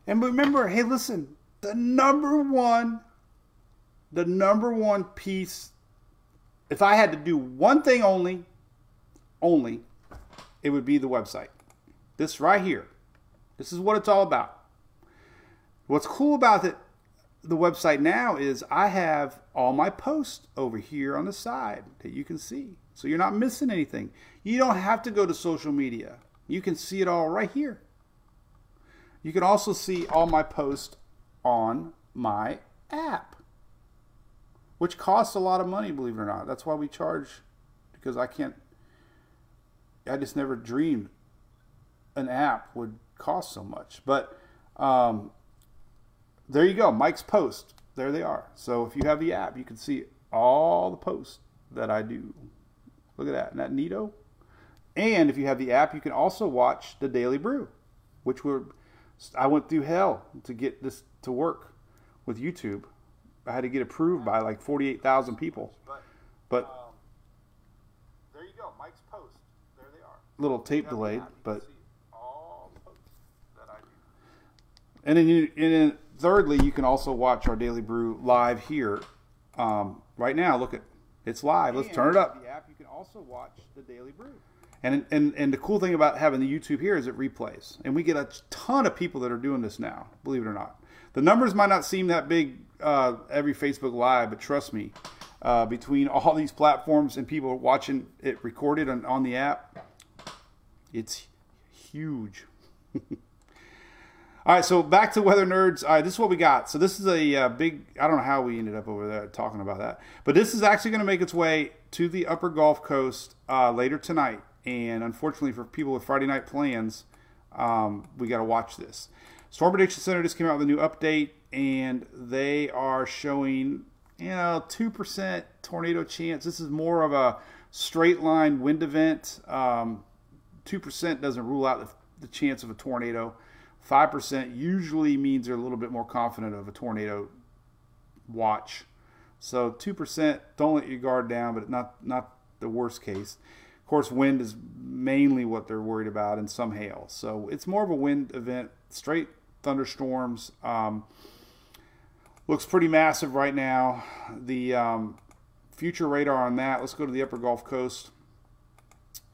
A: And remember, hey, listen, the number one, the number one piece, if I had to do one thing only, only, it would be the website. This right here. This is what it's all about. What's cool about it, the website now is I have all my posts over here on the side that you can see. So you're not missing anything. You don't have to go to social media. You can see it all right here. You can also see all my posts on my app, which costs a lot of money, believe it or not. That's why we charge, because I can't, I just never dreamed an app would cost so much. But um, there you go, Mike's post. There they are. So if you have the app, you can see all the posts that I do. Look at that. Isn't that neato? And if you have the app, you can also watch the Daily Brew, which we're I went through hell to get this to work with YouTube. I had to get approved by like 48,000 people. But um, there you go, Mike's post. There they are. Little tape delayed, but and then you, and then thirdly, you can also watch our Daily Brew live here um, right now. Look at it's live. Let's turn it up. The app you can also watch the Daily Brew. And, and and the cool thing about having the YouTube here is it replays, and we get a ton of people that are doing this now. Believe it or not, the numbers might not seem that big uh, every Facebook Live, but trust me, uh, between all these platforms and people watching it recorded on, on the app, it's huge. All right, so back to weather nerds. All right, this is what we got. So this is a uh, big. I don't know how we ended up over there talking about that, but this is actually going to make its way to the Upper Gulf Coast uh, later tonight. And unfortunately, for people with Friday night plans, um, we got to watch this. Storm Prediction Center just came out with a new update, and they are showing you know two percent tornado chance. This is more of a straight line wind event. Um, two percent doesn't rule out the, the chance of a tornado. 5% usually means they're a little bit more confident of a tornado watch. So 2%, don't let your guard down, but not, not the worst case. Of course, wind is mainly what they're worried about and some hail. So it's more of a wind event, straight thunderstorms. Um, looks pretty massive right now. The um, future radar on that, let's go to the upper Gulf Coast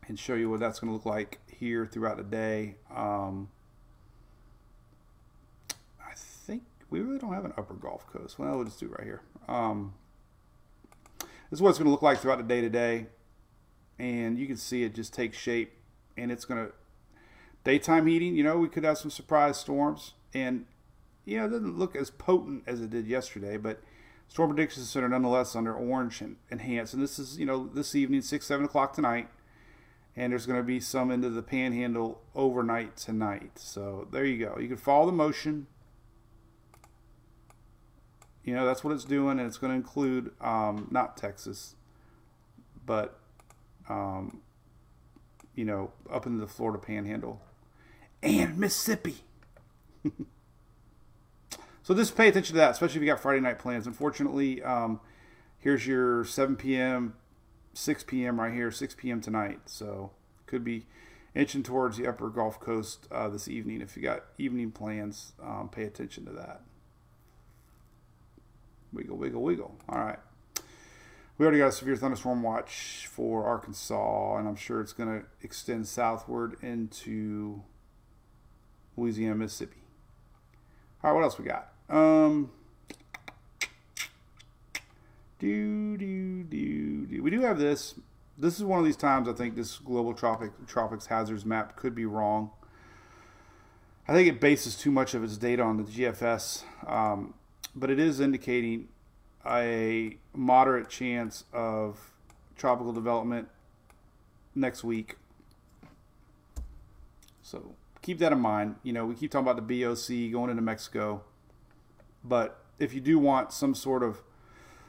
A: and show you what that's going to look like here throughout the day. Um, I think we really don't have an upper Gulf Coast. Well, we'll just do right here. Um, this is what it's going to look like throughout the day today. And you can see it just take shape. And it's going to, daytime heating, you know, we could have some surprise storms. And, you know, it doesn't look as potent as it did yesterday, but Storm Prediction Center nonetheless under orange and enhanced. And this is, you know, this evening, 6, 7 o'clock tonight. And there's going to be some into the panhandle overnight tonight. So there you go. You can follow the motion you know that's what it's doing, and it's going to include um, not Texas, but um, you know up into the Florida Panhandle and Mississippi. so just pay attention to that, especially if you got Friday night plans. Unfortunately, um, here's your 7 p.m., 6 p.m. right here, 6 p.m. tonight. So could be inching towards the upper Gulf Coast uh, this evening. If you got evening plans, um, pay attention to that. Wiggle, wiggle, wiggle. All right. We already got a severe thunderstorm watch for Arkansas, and I'm sure it's going to extend southward into Louisiana, Mississippi. All right, what else we got? Um, do do do do. We do have this. This is one of these times I think this global tropic tropics hazards map could be wrong. I think it bases too much of its data on the GFS. Um, but it is indicating a moderate chance of tropical development next week. So keep that in mind. You know, we keep talking about the BOC going into Mexico, but if you do want some sort of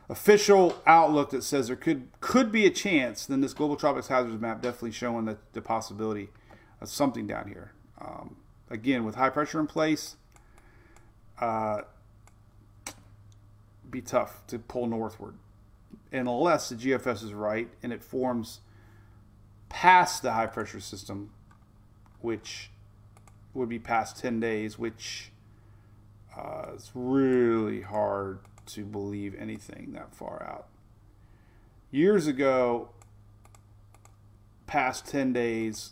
A: official outlook that says there could could be a chance, then this global tropics hazards map definitely showing the, the possibility of something down here. Um, again, with high pressure in place, uh, be tough to pull northward, unless the GFS is right and it forms past the high pressure system, which would be past 10 days, which uh, is really hard to believe anything that far out. Years ago, past 10 days,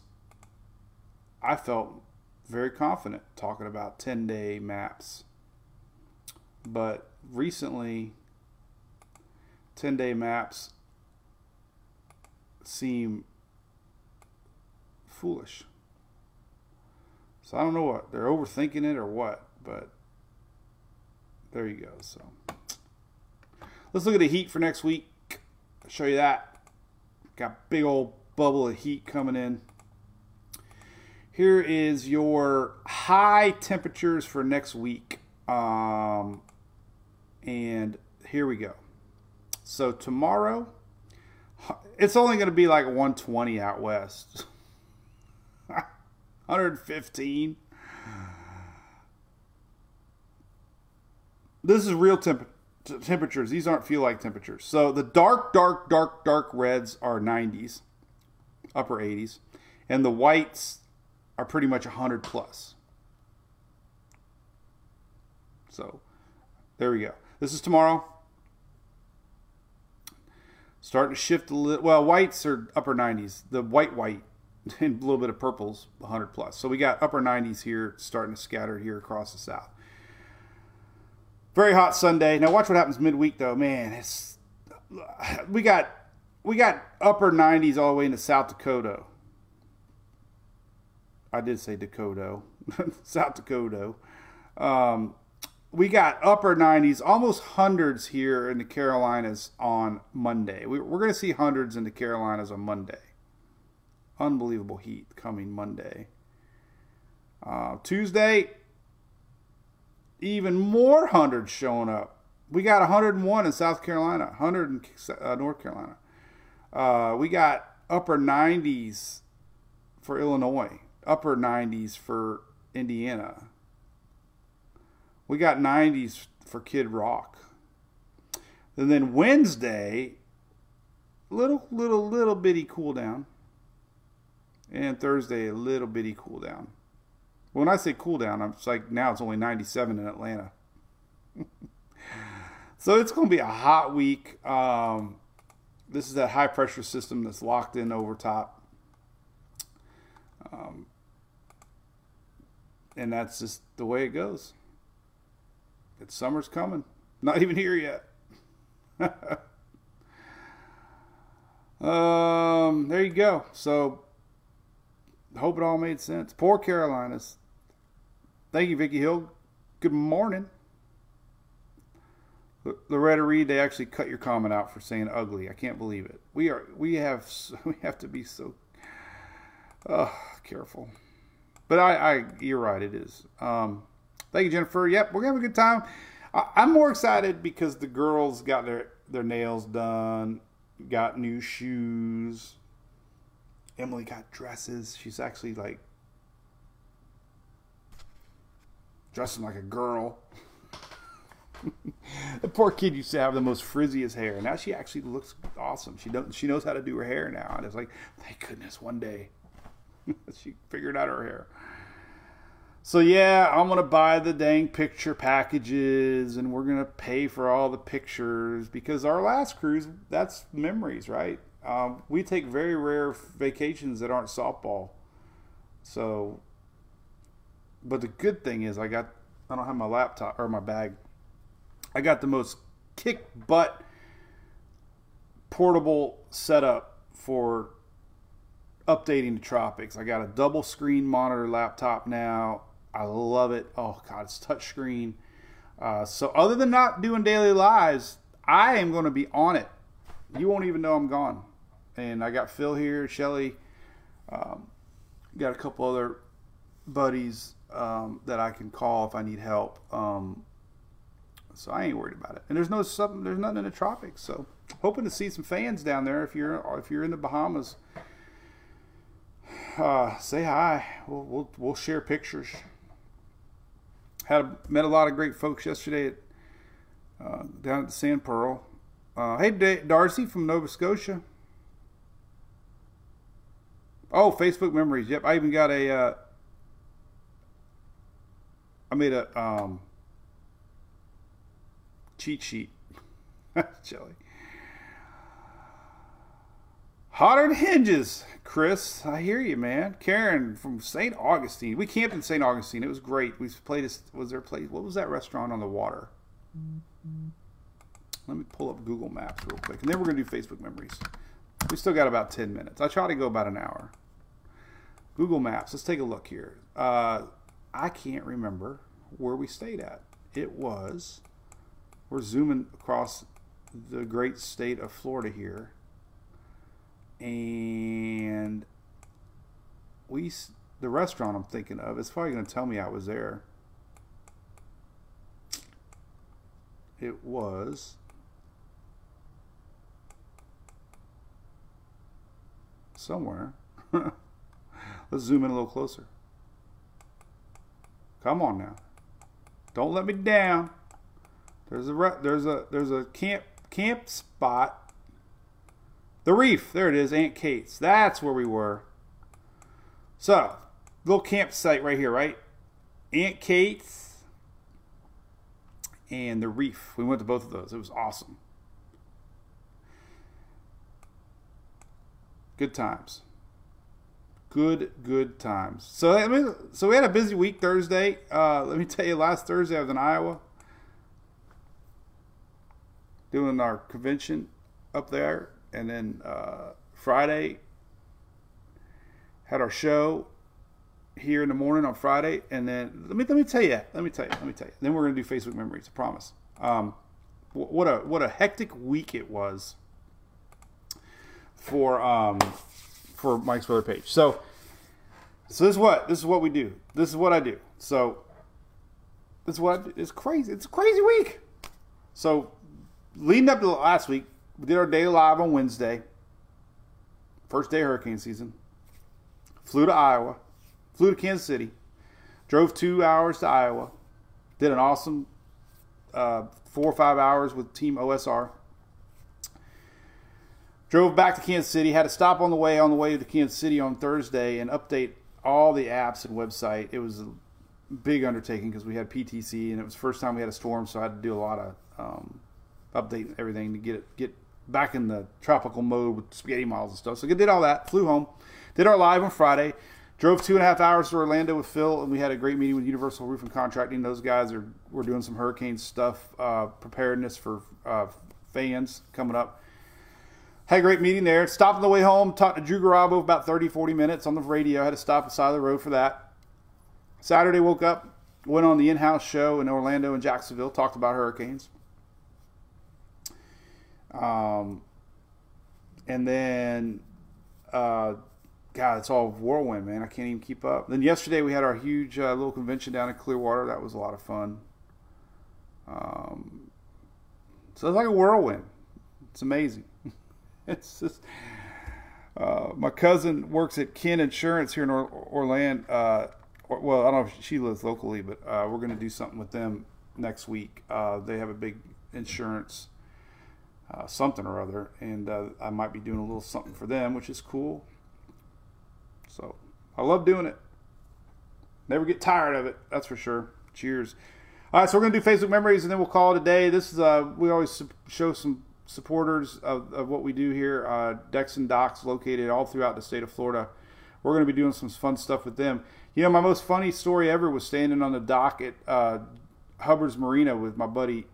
A: I felt very confident talking about 10 day maps. But recently, 10 day maps seem foolish. So I don't know what they're overthinking it or what, but there you go. So let's look at the heat for next week. I'll show you that. Got big old bubble of heat coming in. Here is your high temperatures for next week. Um, and here we go. So tomorrow, it's only going to be like 120 out west. 115. This is real temp- temperatures. These aren't feel like temperatures. So the dark, dark, dark, dark reds are 90s, upper 80s, and the whites are pretty much 100 plus. So there we go. This is tomorrow. Starting to shift a little. Well, whites are upper 90s. The white, white and a little bit of purples, 100 plus. So we got upper 90s here, starting to scatter here across the south. Very hot Sunday. Now watch what happens midweek though. Man, it's we got we got upper 90s all the way into South Dakota. I did say Dakota, South Dakota. Um, we got upper 90s, almost hundreds here in the Carolinas on Monday. We, we're going to see hundreds in the Carolinas on Monday unbelievable heat coming Monday. Uh, Tuesday, even more hundreds showing up. We got 101 in South Carolina, 100 in uh, North Carolina. Uh, we got upper 90s for Illinois, upper 90s for Indiana. We got 90s for Kid Rock. And then Wednesday, little little little bitty cool down and Thursday a little bitty cool down. When I say cool down, I'm like now it's only 97 in Atlanta. so it's going to be a hot week. Um, this is that high pressure system that's locked in over top. Um, and that's just the way it goes. It's summer's coming. Not even here yet. um, there you go. So hope it all made sense. Poor Carolinas. Thank you, Vicky Hill. Good morning. Loretta Reed, they actually cut your comment out for saying ugly. I can't believe it. We are we have we have to be so uh, careful. But I, I you're right. It is. Um, thank you, Jennifer. Yep, we're gonna have a good time. I, I'm more excited because the girls got their their nails done, got new shoes. Emily got dresses. She's actually like dressing like a girl. the poor kid used to have the most frizziest hair. Now she actually looks awesome. She don't she knows how to do her hair now. And it's like, thank goodness one day she figured out her hair. So yeah, I'm gonna buy the dang picture packages and we're gonna pay for all the pictures because our last cruise, that's memories, right? Um, we take very rare vacations that aren't softball. So, but the good thing is, I got I don't have my laptop or my bag. I got the most kick butt portable setup for updating the tropics. I got a double screen monitor laptop now. I love it. Oh god, it's touchscreen. Uh, so other than not doing daily lives, I am going to be on it. You won't even know I'm gone and I got Phil here, Shelly, um, got a couple other buddies um, that I can call if I need help. Um, So I ain't worried about it. And there's no sub, there's nothing in the tropics. So hoping to see some fans down there if you're if you're in the Bahamas. Uh, say hi. We'll, we'll we'll share pictures. Had met a lot of great folks yesterday at, uh, down at the Sand Pearl. Uh, hey, Da- Darcy from Nova Scotia. Oh, Facebook memories. Yep, I even got a. Uh, I made a um, cheat sheet. Jelly. Hotter than hinges, Chris. I hear you, man. Karen from St. Augustine. We camped in St. Augustine. It was great. We played. A, was there a place? What was that restaurant on the water? Let me pull up Google Maps real quick, and then we're gonna do Facebook memories. We still got about ten minutes. I try to go about an hour. Google Maps. Let's take a look here. Uh, I can't remember where we stayed at. It was. We're zooming across the great state of Florida here, and we the restaurant I'm thinking of. It's probably going to tell me I was there. It was. Somewhere. Let's zoom in a little closer. Come on now. Don't let me down. There's a there's a there's a camp camp spot. The reef. There it is, Aunt Kate's. That's where we were. So, little campsite right here, right? Aunt Kate's and the reef. We went to both of those. It was awesome. Good times. Good, good times. So, I mean, so we had a busy week Thursday. Uh, let me tell you, last Thursday I was in Iowa doing our convention up there, and then uh, Friday had our show here in the morning on Friday, and then let me let me tell you, let me tell you, let me tell you. Then we're gonna do Facebook memories. I promise. Um, wh- what a what a hectic week it was for um for Mike's Weather page. So so this is what this is what we do. This is what I do. So this is what it's crazy. It's a crazy week. So leading up to last week, we did our day live on Wednesday. First day hurricane season. Flew to Iowa. Flew to Kansas City. Drove two hours to Iowa. Did an awesome uh, four or five hours with Team OSR. Drove back to Kansas City. Had to stop on the way on the way to Kansas City on Thursday and update all the apps and website. It was a big undertaking because we had PTC and it was the first time we had a storm, so I had to do a lot of um, updating everything to get it get back in the tropical mode with spaghetti models and stuff. So I did all that. Flew home. Did our live on Friday. Drove two and a half hours to Orlando with Phil, and we had a great meeting with Universal Roof and Contracting. Those guys are we're doing some hurricane stuff, uh, preparedness for uh, fans coming up. Had a great meeting there. Stopped on the way home. Talked to Drew Garabo about 30, 40 minutes on the radio. Had to stop the side of the road for that. Saturday woke up, went on the in-house show in Orlando and Jacksonville. Talked about hurricanes. Um, and then, uh, God, it's all whirlwind, man. I can't even keep up. Then yesterday we had our huge uh, little convention down in Clearwater. That was a lot of fun. Um, so it's like a whirlwind. It's amazing. it's just. Uh, my cousin works at Kin Insurance here in or- Orlando. Uh, or- well, I don't know if she lives locally, but uh, we're going to do something with them next week. Uh, they have a big insurance uh, something or other, and uh, I might be doing a little something for them, which is cool. So I love doing it. Never get tired of it, that's for sure. Cheers. All right, so we're gonna do Facebook memories, and then we'll call it a day. This is uh, we always show some supporters of, of what we do here. Uh, Decks and Docks, located all throughout the state of Florida. We're gonna be doing some fun stuff with them. You know, my most funny story ever was standing on the dock at uh, Hubbard's Marina with my buddy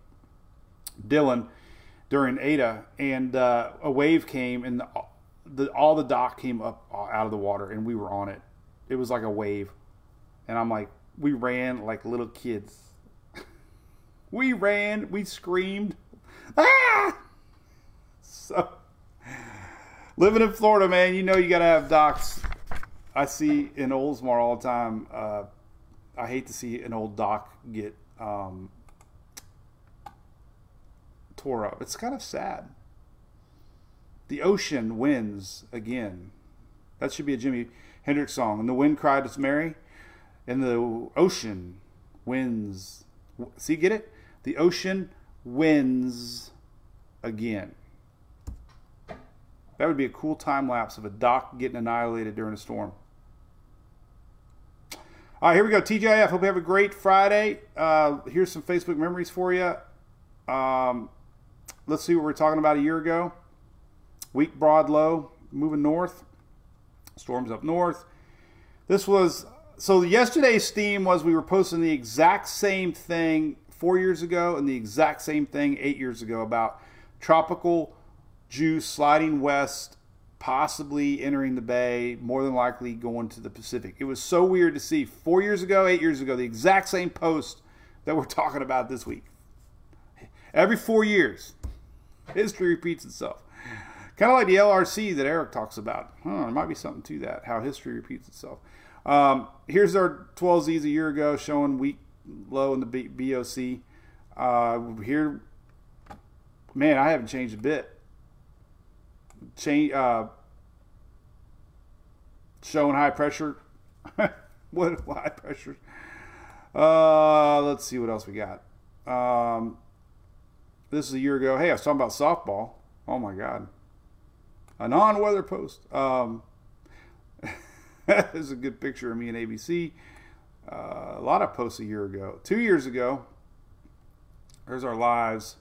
A: Dylan during Eta, and uh, a wave came, and the, the all the dock came up uh, out of the water, and we were on it. It was like a wave, and I'm like, we ran like little kids. we ran, we screamed, ah! So, living in Florida, man, you know you gotta have docks. I see in Oldsmar all the time. Uh, I hate to see an old dock get um, tore up. It's kind of sad. The ocean wins again. That should be a Jimi Hendrix song. And the wind cried, It's Mary. And the ocean wins. See, get it? The ocean wins again. That would be a cool time lapse of a dock getting annihilated during a storm. All right, here we go. TGIF. Hope you have a great Friday. Uh, here's some Facebook memories for you. Um, let's see what we are talking about a year ago. Weak, broad, low, moving north. Storms up north. This was so yesterday's theme was we were posting the exact same thing four years ago and the exact same thing eight years ago about tropical juice sliding west, possibly entering the bay, more than likely going to the Pacific. It was so weird to see four years ago, eight years ago, the exact same post that we're talking about this week. Every four years, history repeats itself. Kind of like the LRC that Eric talks about. Huh, there might be something to that, how history repeats itself. Um, here's our 12Zs a year ago showing weak low in the BOC. Uh, here, man, I haven't changed a bit. Change, uh, showing high pressure. what high pressure? Uh, let's see what else we got. Um, this is a year ago. Hey, I was talking about softball. Oh my God. A non weather post. Um, this is a good picture of me and ABC. Uh, a lot of posts a year ago. Two years ago, there's our lives.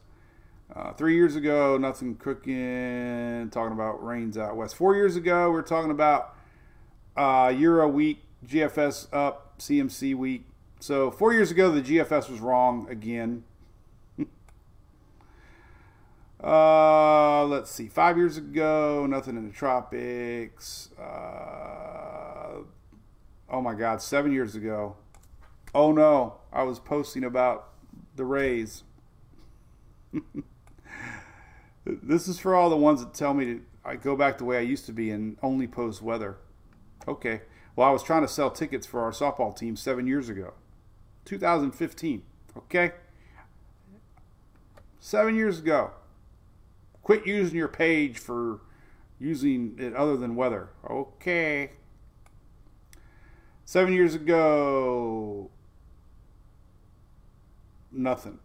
A: Uh, three years ago, nothing cooking, talking about rains out west. Four years ago, we are talking about uh, Euro weak, GFS up, CMC weak. So four years ago, the GFS was wrong again. Uh, let's see. Five years ago, nothing in the tropics. Uh, oh my God, seven years ago. Oh no, I was posting about the Rays. this is for all the ones that tell me to I go back the way I used to be and only post weather. Okay. Well, I was trying to sell tickets for our softball team seven years ago, 2015. Okay. Seven years ago. Quit using your page for using it other than weather. Okay. Seven years ago, nothing.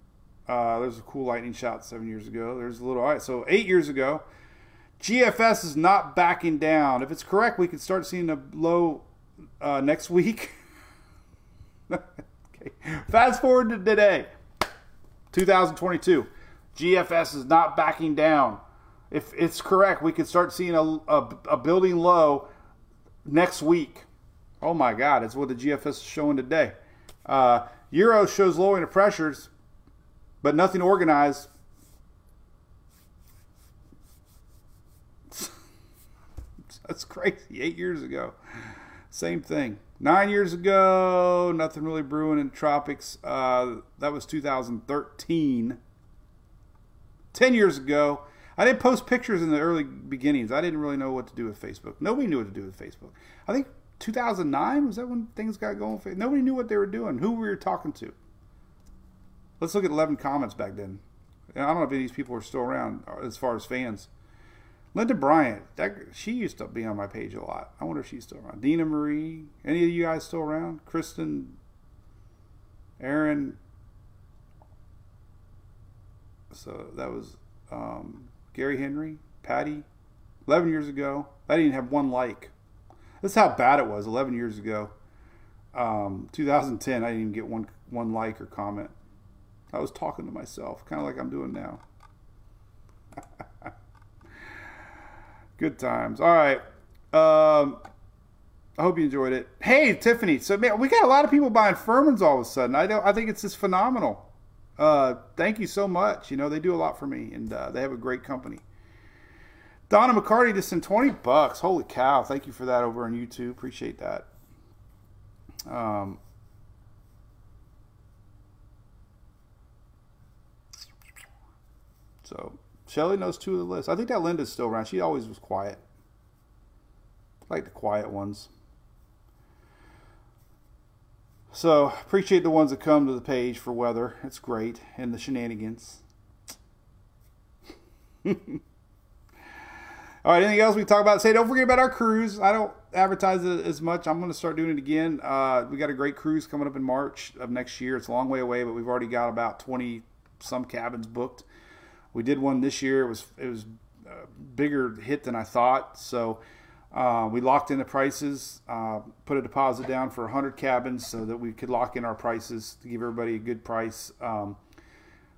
A: Uh, there's a cool lightning shot seven years ago. There's a little. All right, so eight years ago, GFS is not backing down. If it's correct, we could start seeing a low uh, next week. okay. Fast forward to today, 2022. GFS is not backing down. If it's correct, we could start seeing a, a, a building low next week. Oh my God, it's what the GFS is showing today. Uh, Euro shows lowering of pressures but nothing organized. That's crazy. Eight years ago, same thing. Nine years ago, nothing really brewing in tropics. Uh, that was 2013. Ten years ago, I didn't post pictures in the early beginnings. I didn't really know what to do with Facebook. Nobody knew what to do with Facebook. I think 2009 was that when things got going. Nobody knew what they were doing, who we were talking to. Let's look at 11 comments back then. I don't know if any of these people are still around uh, as far as fans. Linda Bryant, that, she used to be on my page a lot. I wonder if she's still around. Dina Marie, any of you guys still around? Kristen, Aaron. So that was um, Gary Henry, Patty, 11 years ago. I didn't have one like. That's how bad it was 11 years ago. Um, 2010, I didn't even get one one like or comment. I was talking to myself, kind of like I'm doing now. Good times. All right. Um, I hope you enjoyed it. Hey, Tiffany. So man, we got a lot of people buying Furmans all of a sudden. I don't. I think it's just phenomenal. Uh, thank you so much. You know they do a lot for me, and uh, they have a great company. Donna McCarty just sent twenty bucks. Holy cow! Thank you for that over on YouTube. Appreciate that. Um, So Shelly knows two of the list. I think that Linda's still around. She always was quiet. I like the quiet ones. So appreciate the ones that come to the page for weather. It's great and the shenanigans. All right, anything else we talk about? Say, don't forget about our cruise. I don't advertise it as much. I'm going to start doing it again. Uh, we got a great cruise coming up in March of next year. It's a long way away, but we've already got about 20 some cabins booked. We did one this year. It was it was a bigger hit than I thought. So uh, we locked in the prices, uh, put a deposit down for 100 cabins so that we could lock in our prices to give everybody a good price. Um,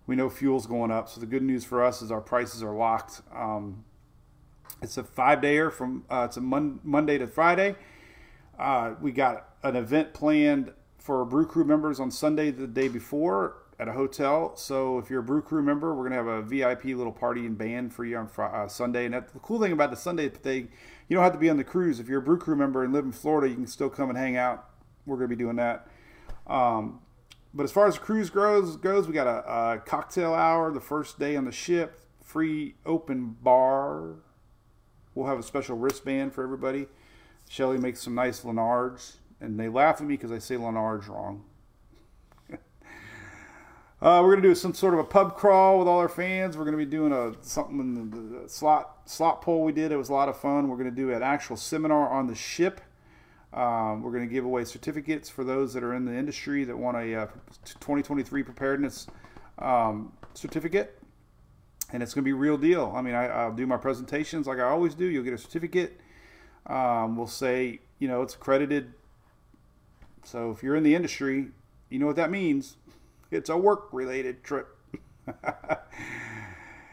A: we know fuel's going up, so the good news for us is our prices are locked. Um, it's a five dayer from uh, it's a mon- Monday to Friday. Uh, we got an event planned for Brew Crew members on Sunday the day before at a hotel. So if you're a Brew Crew member, we're gonna have a VIP little party and band for you on Friday, uh, Sunday. And that, the cool thing about the Sunday thing, you don't have to be on the cruise. If you're a Brew Crew member and live in Florida, you can still come and hang out. We're gonna be doing that. Um, but as far as the cruise goes, goes we got a, a cocktail hour the first day on the ship, free open bar We'll have a special wristband for everybody. Shelly makes some nice Lenards, and they laugh at me because I say Lenards wrong. Uh, we're gonna do some sort of a pub crawl with all our fans. We're gonna be doing a something in the, the slot slot poll we did. It was a lot of fun. We're gonna do an actual seminar on the ship. Um, we're to give away certificates for those that are in the industry that want a uh, 2023 preparedness um, certificate and it's to be real deal. I mean, I, will do my presentations like I always do. You'll get a certificate. Um, we'll say, you know, it's accredited. So if you're in the industry, you know what that means. It's a work related trip. and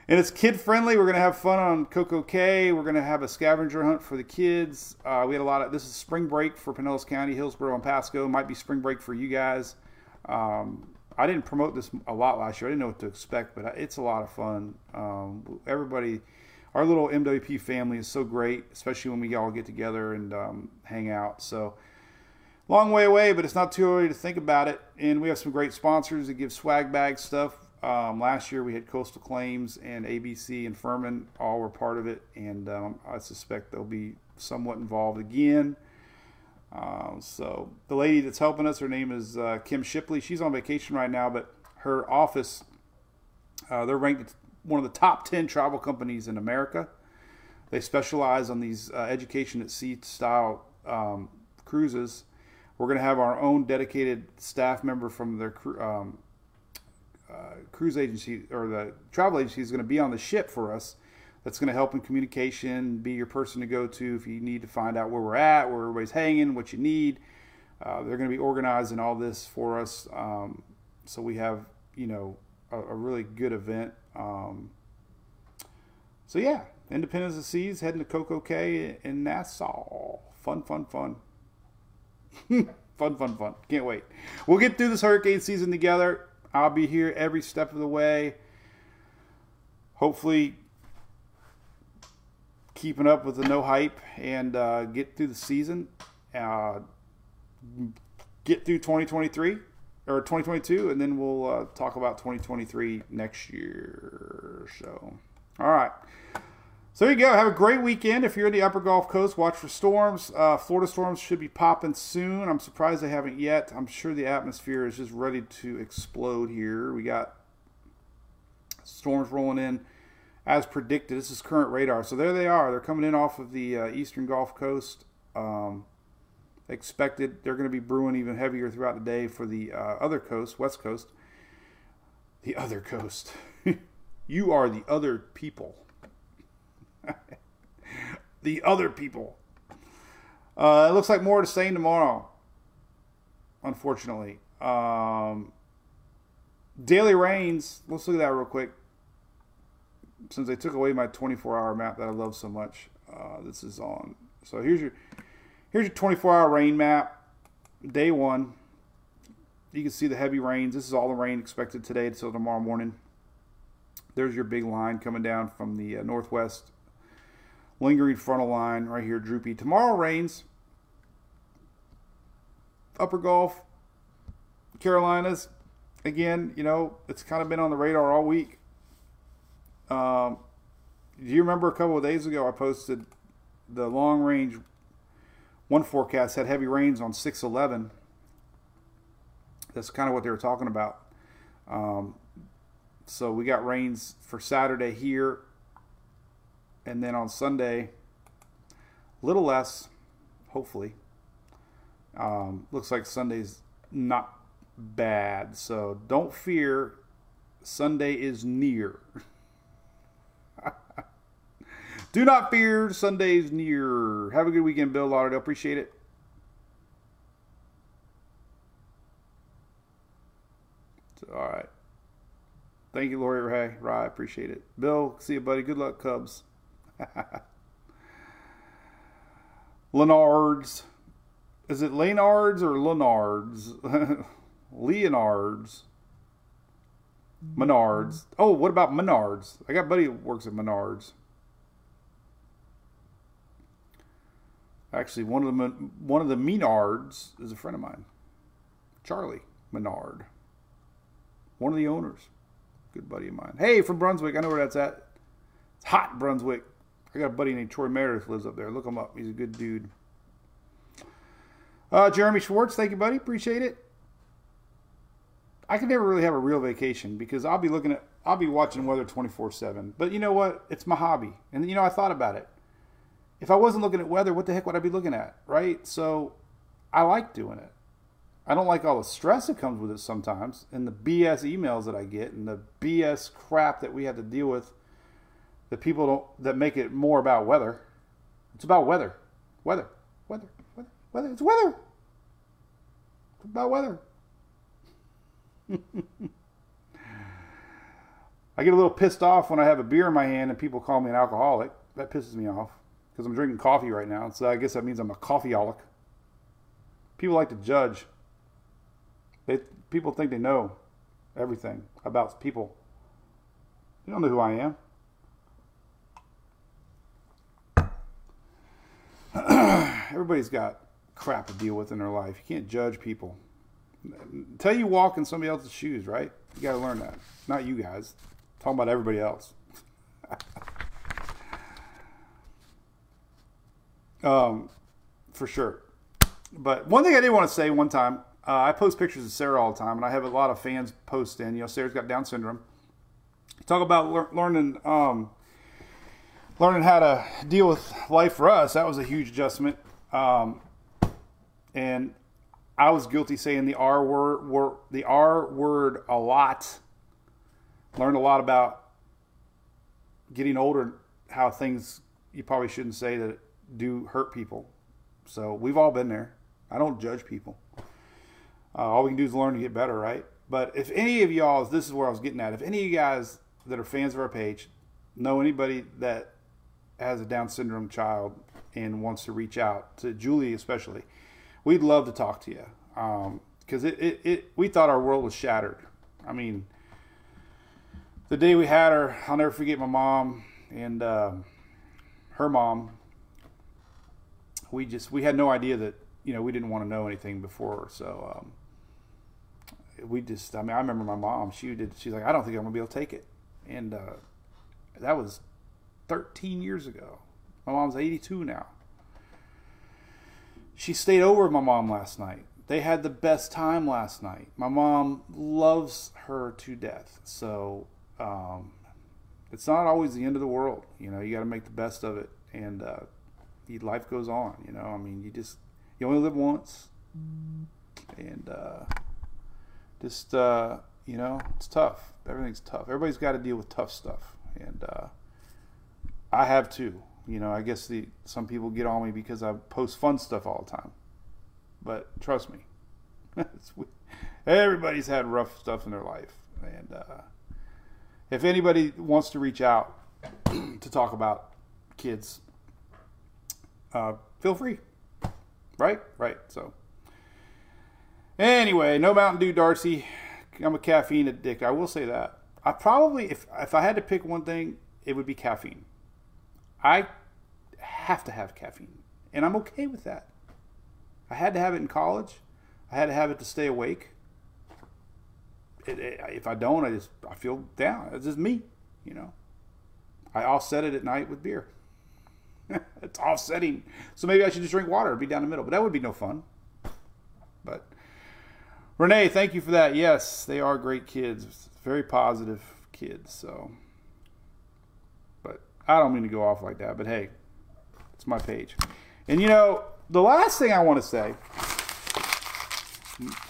A: it's kid friendly. We're going to have fun on Coco Cay. We're going to have a scavenger hunt for the kids. Uh, we had a lot of, this is spring break for Pinellas County, Hillsborough, and Pasco. Might be spring break for you guys. Um, I didn't promote this a lot last year. I didn't know what to expect, but it's a lot of fun. Um, everybody, our little MWP family is so great, especially when we all get together and um, hang out. So, long way away, but it's not too early to think about it. And we have some great sponsors that give swag bag stuff. Um, last year we had Coastal Claims and ABC and Furman all were part of it, and um, I suspect they'll be somewhat involved again. Um, so the lady that's helping us, her name is uh, Kim Shipley. She's on vacation right now, but her office, uh, they're ranked one of the top 10 travel companies in America. They specialize on these uh, education at sea style um, cruises. We're going to have our own dedicated staff member from their um, uh, cruise agency or the travel agency is going to be on the ship for us that's going to help in communication, be your person to go to if you need to find out where we're at, where everybody's hanging, what you need. Uh, they're going to be organizing all this for us. Um, so we have, you know, a, a really good event. Um, so yeah, Independence of Seas heading to Coco Cay in Nassau. Fun, fun, fun. fun, fun, fun. Can't wait. We'll get through this hurricane season together. I'll be here every step of the way. Hopefully, keeping up with the no hype and uh, get through the season, uh, get through 2023 or 2022, and then we'll uh, talk about 2023 next year. So, all right. So there you go. Have a great weekend. If you're in the Upper Gulf Coast, watch for storms. Uh, Florida storms should be popping soon. I'm surprised they haven't yet. I'm sure the atmosphere is just ready to explode here. We got storms rolling in as predicted. This is current radar. So there they are. They're coming in off of the uh, eastern Gulf Coast. Um, expected they're going to be brewing even heavier throughout the day for the uh, other coast, west coast. The other coast. you are the other people. the other people. Uh, it looks like more to say tomorrow, unfortunately. Um, daily rains, let's look at that real quick since they took away my 24 hour map that I love so much, uh, this is on. So here's your here's your 24 hour rain map. Day one, you can see the heavy rains. This is all the rain expected today until tomorrow morning. There's your big line coming down from the uh, northwest, lingering frontal line right here, droopy. Tomorrow rains. Upper Gulf, Carolinas. Again, you know, it's kind of been on the radar all week. Um, do you remember a couple of days ago I posted the long range one forecast had heavy rains on 611. That's kind of what they were talking about. Um, so we got rains for Saturday here and then on Sunday, a little less, hopefully. Um, looks like Sunday's not bad, so don't fear. Sunday is near. Do not fear, Sunday's near. Have a good weekend, Bill Lauderdale. Appreciate it. All right. Thank you, Lori Ray. Right, appreciate it. Bill, see you, buddy. Good luck, Cubs. Leonards. Is it Leonards or Leonards? Leonards. Menards. Oh, what about Menards? I got buddy who works at Menards. Actually, one of the one of the Menards is a friend of mine, Charlie Menard, one of the owners, good buddy of mine. Hey, from Brunswick, I know where that's at. It's hot Brunswick. I got a buddy named Troy Meredith lives up there. Look him up. He's a good dude. Uh, Jeremy Schwartz, thank you, buddy. Appreciate it. I can never really have a real vacation because I'll be looking at, I'll be watching weather 24 7. But you know what? It's my hobby. And, you know, I thought about it. If I wasn't looking at weather, what the heck would I be looking at? Right? So I like doing it. I don't like all the stress that comes with it sometimes and the BS emails that I get and the BS crap that we have to deal with that people don't, that make it more about weather. It's about weather. Weather. Weather. Weather. Weather. It's weather. It's about weather. I get a little pissed off when I have a beer in my hand and people call me an alcoholic. That pisses me off because I'm drinking coffee right now. So I guess that means I'm a coffeeaholic. People like to judge. They people think they know everything about people. They don't know who I am. Everybody's got crap to deal with in their life. You can't judge people. Until you walk in somebody else's shoes, right? You got to learn that. Not you guys. I'm talking about everybody else. um, for sure. But one thing I did want to say one time, uh, I post pictures of Sarah all the time, and I have a lot of fans post in. You know, Sarah's got Down syndrome. Talk about lear- learning, um, learning how to deal with life for us. That was a huge adjustment. Um, and I was guilty saying the R word, word, the R word a lot. Learned a lot about getting older, how things you probably shouldn't say that do hurt people. So we've all been there. I don't judge people. Uh, all we can do is learn to get better, right? But if any of y'all, this is where I was getting at. If any of you guys that are fans of our page know anybody that has a Down syndrome child and wants to reach out to Julie, especially, we'd love to talk to you because um, it, it, it, we thought our world was shattered. I mean, the day we had her, I'll never forget my mom and uh, her mom. We just we had no idea that you know we didn't want to know anything before, so um, we just. I mean, I remember my mom. She did. She's like, I don't think I'm gonna be able to take it, and uh, that was 13 years ago. My mom's 82 now. She stayed over with my mom last night. They had the best time last night. My mom loves her to death. So um, it's not always the end of the world. You know, you got to make the best of it. And uh, life goes on. You know, I mean, you just, you only live once. And uh, just, uh, you know, it's tough. Everything's tough. Everybody's got to deal with tough stuff. And uh, I have too. You know, I guess the some people get on me because I post fun stuff all the time. But trust me, everybody's had rough stuff in their life. And uh, if anybody wants to reach out to talk about kids, uh, feel free. Right? Right. So, anyway, no Mountain Dew, Darcy. I'm a caffeine addict. I will say that. I probably, if if I had to pick one thing, it would be caffeine. I have to have caffeine, and I'm okay with that. I had to have it in college. I had to have it to stay awake. It, it, if I don't, I just I feel down. It's just me, you know. I offset it at night with beer. it's offsetting. So maybe I should just drink water and be down the middle. But that would be no fun. But Renee, thank you for that. Yes, they are great kids. Very positive kids. So I don't mean to go off like that, but hey, it's my page. And you know, the last thing I want to say,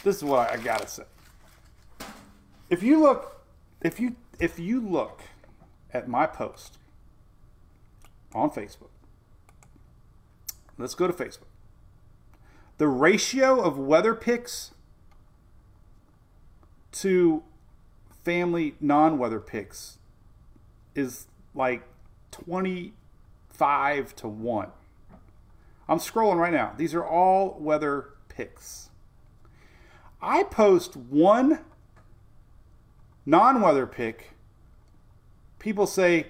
A: this is what I gotta say. If you look, if you if you look at my post on Facebook, let's go to Facebook. The ratio of weather pics to family non-weather pics is like 25 to 1. I'm scrolling right now. These are all weather picks. I post one non weather pick. People say,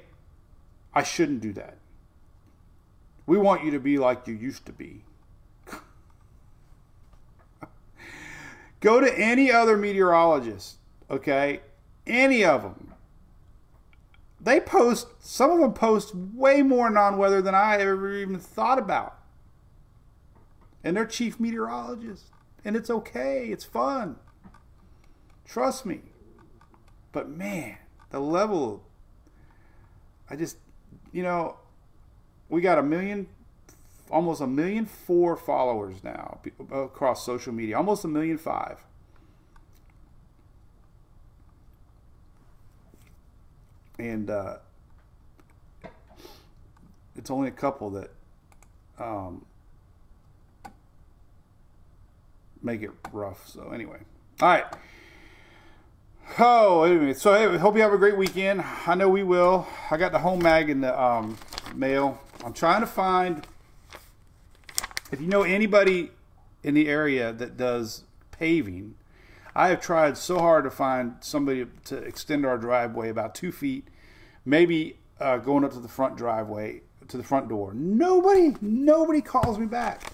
A: I shouldn't do that. We want you to be like you used to be. Go to any other meteorologist, okay? Any of them. They post, some of them post way more non weather than I ever even thought about and they're chief meteorologists. And it's okay, it's fun. Trust me. But man, the level, I just, you know, we got a million, almost a million four followers now across social media, almost a million five. And uh, it's only a couple that um, make it rough. So anyway, all right. Oh, anyway, so hey, hope you have a great weekend. I know we will. I got the home mag in the um, mail. I'm trying to find if you know anybody in the area that does paving. I have tried so hard to find somebody to extend our driveway about two feet, maybe uh, going up to the front driveway to the front door. Nobody, nobody calls me back.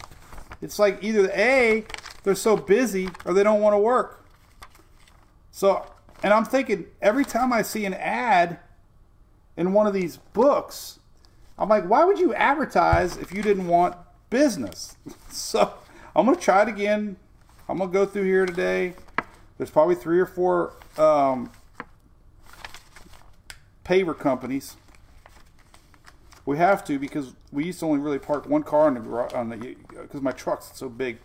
A: It's like either A, they're so busy or they don't want to work. So, and I'm thinking every time I see an ad in one of these books, I'm like, why would you advertise if you didn't want business? so, I'm going to try it again. I'm going to go through here today. There's probably three or four um, paver companies. We have to because we used to only really park one car in the garage on the because my truck's so big.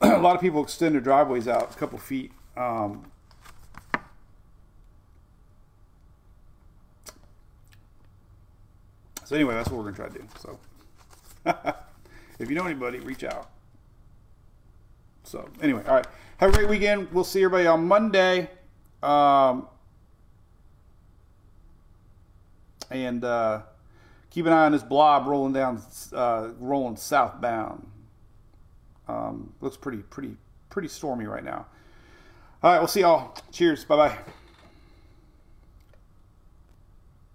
A: a lot of people extend their driveways out a couple feet. Um, so anyway, that's what we're gonna try to do. So if you know anybody, reach out. So anyway, all right. Have a great weekend. We'll see everybody on Monday. Um, and uh, keep an eye on this blob rolling down, uh, rolling southbound. Um, looks pretty, pretty, pretty stormy right now. All right, we'll see y'all. Cheers. Bye bye.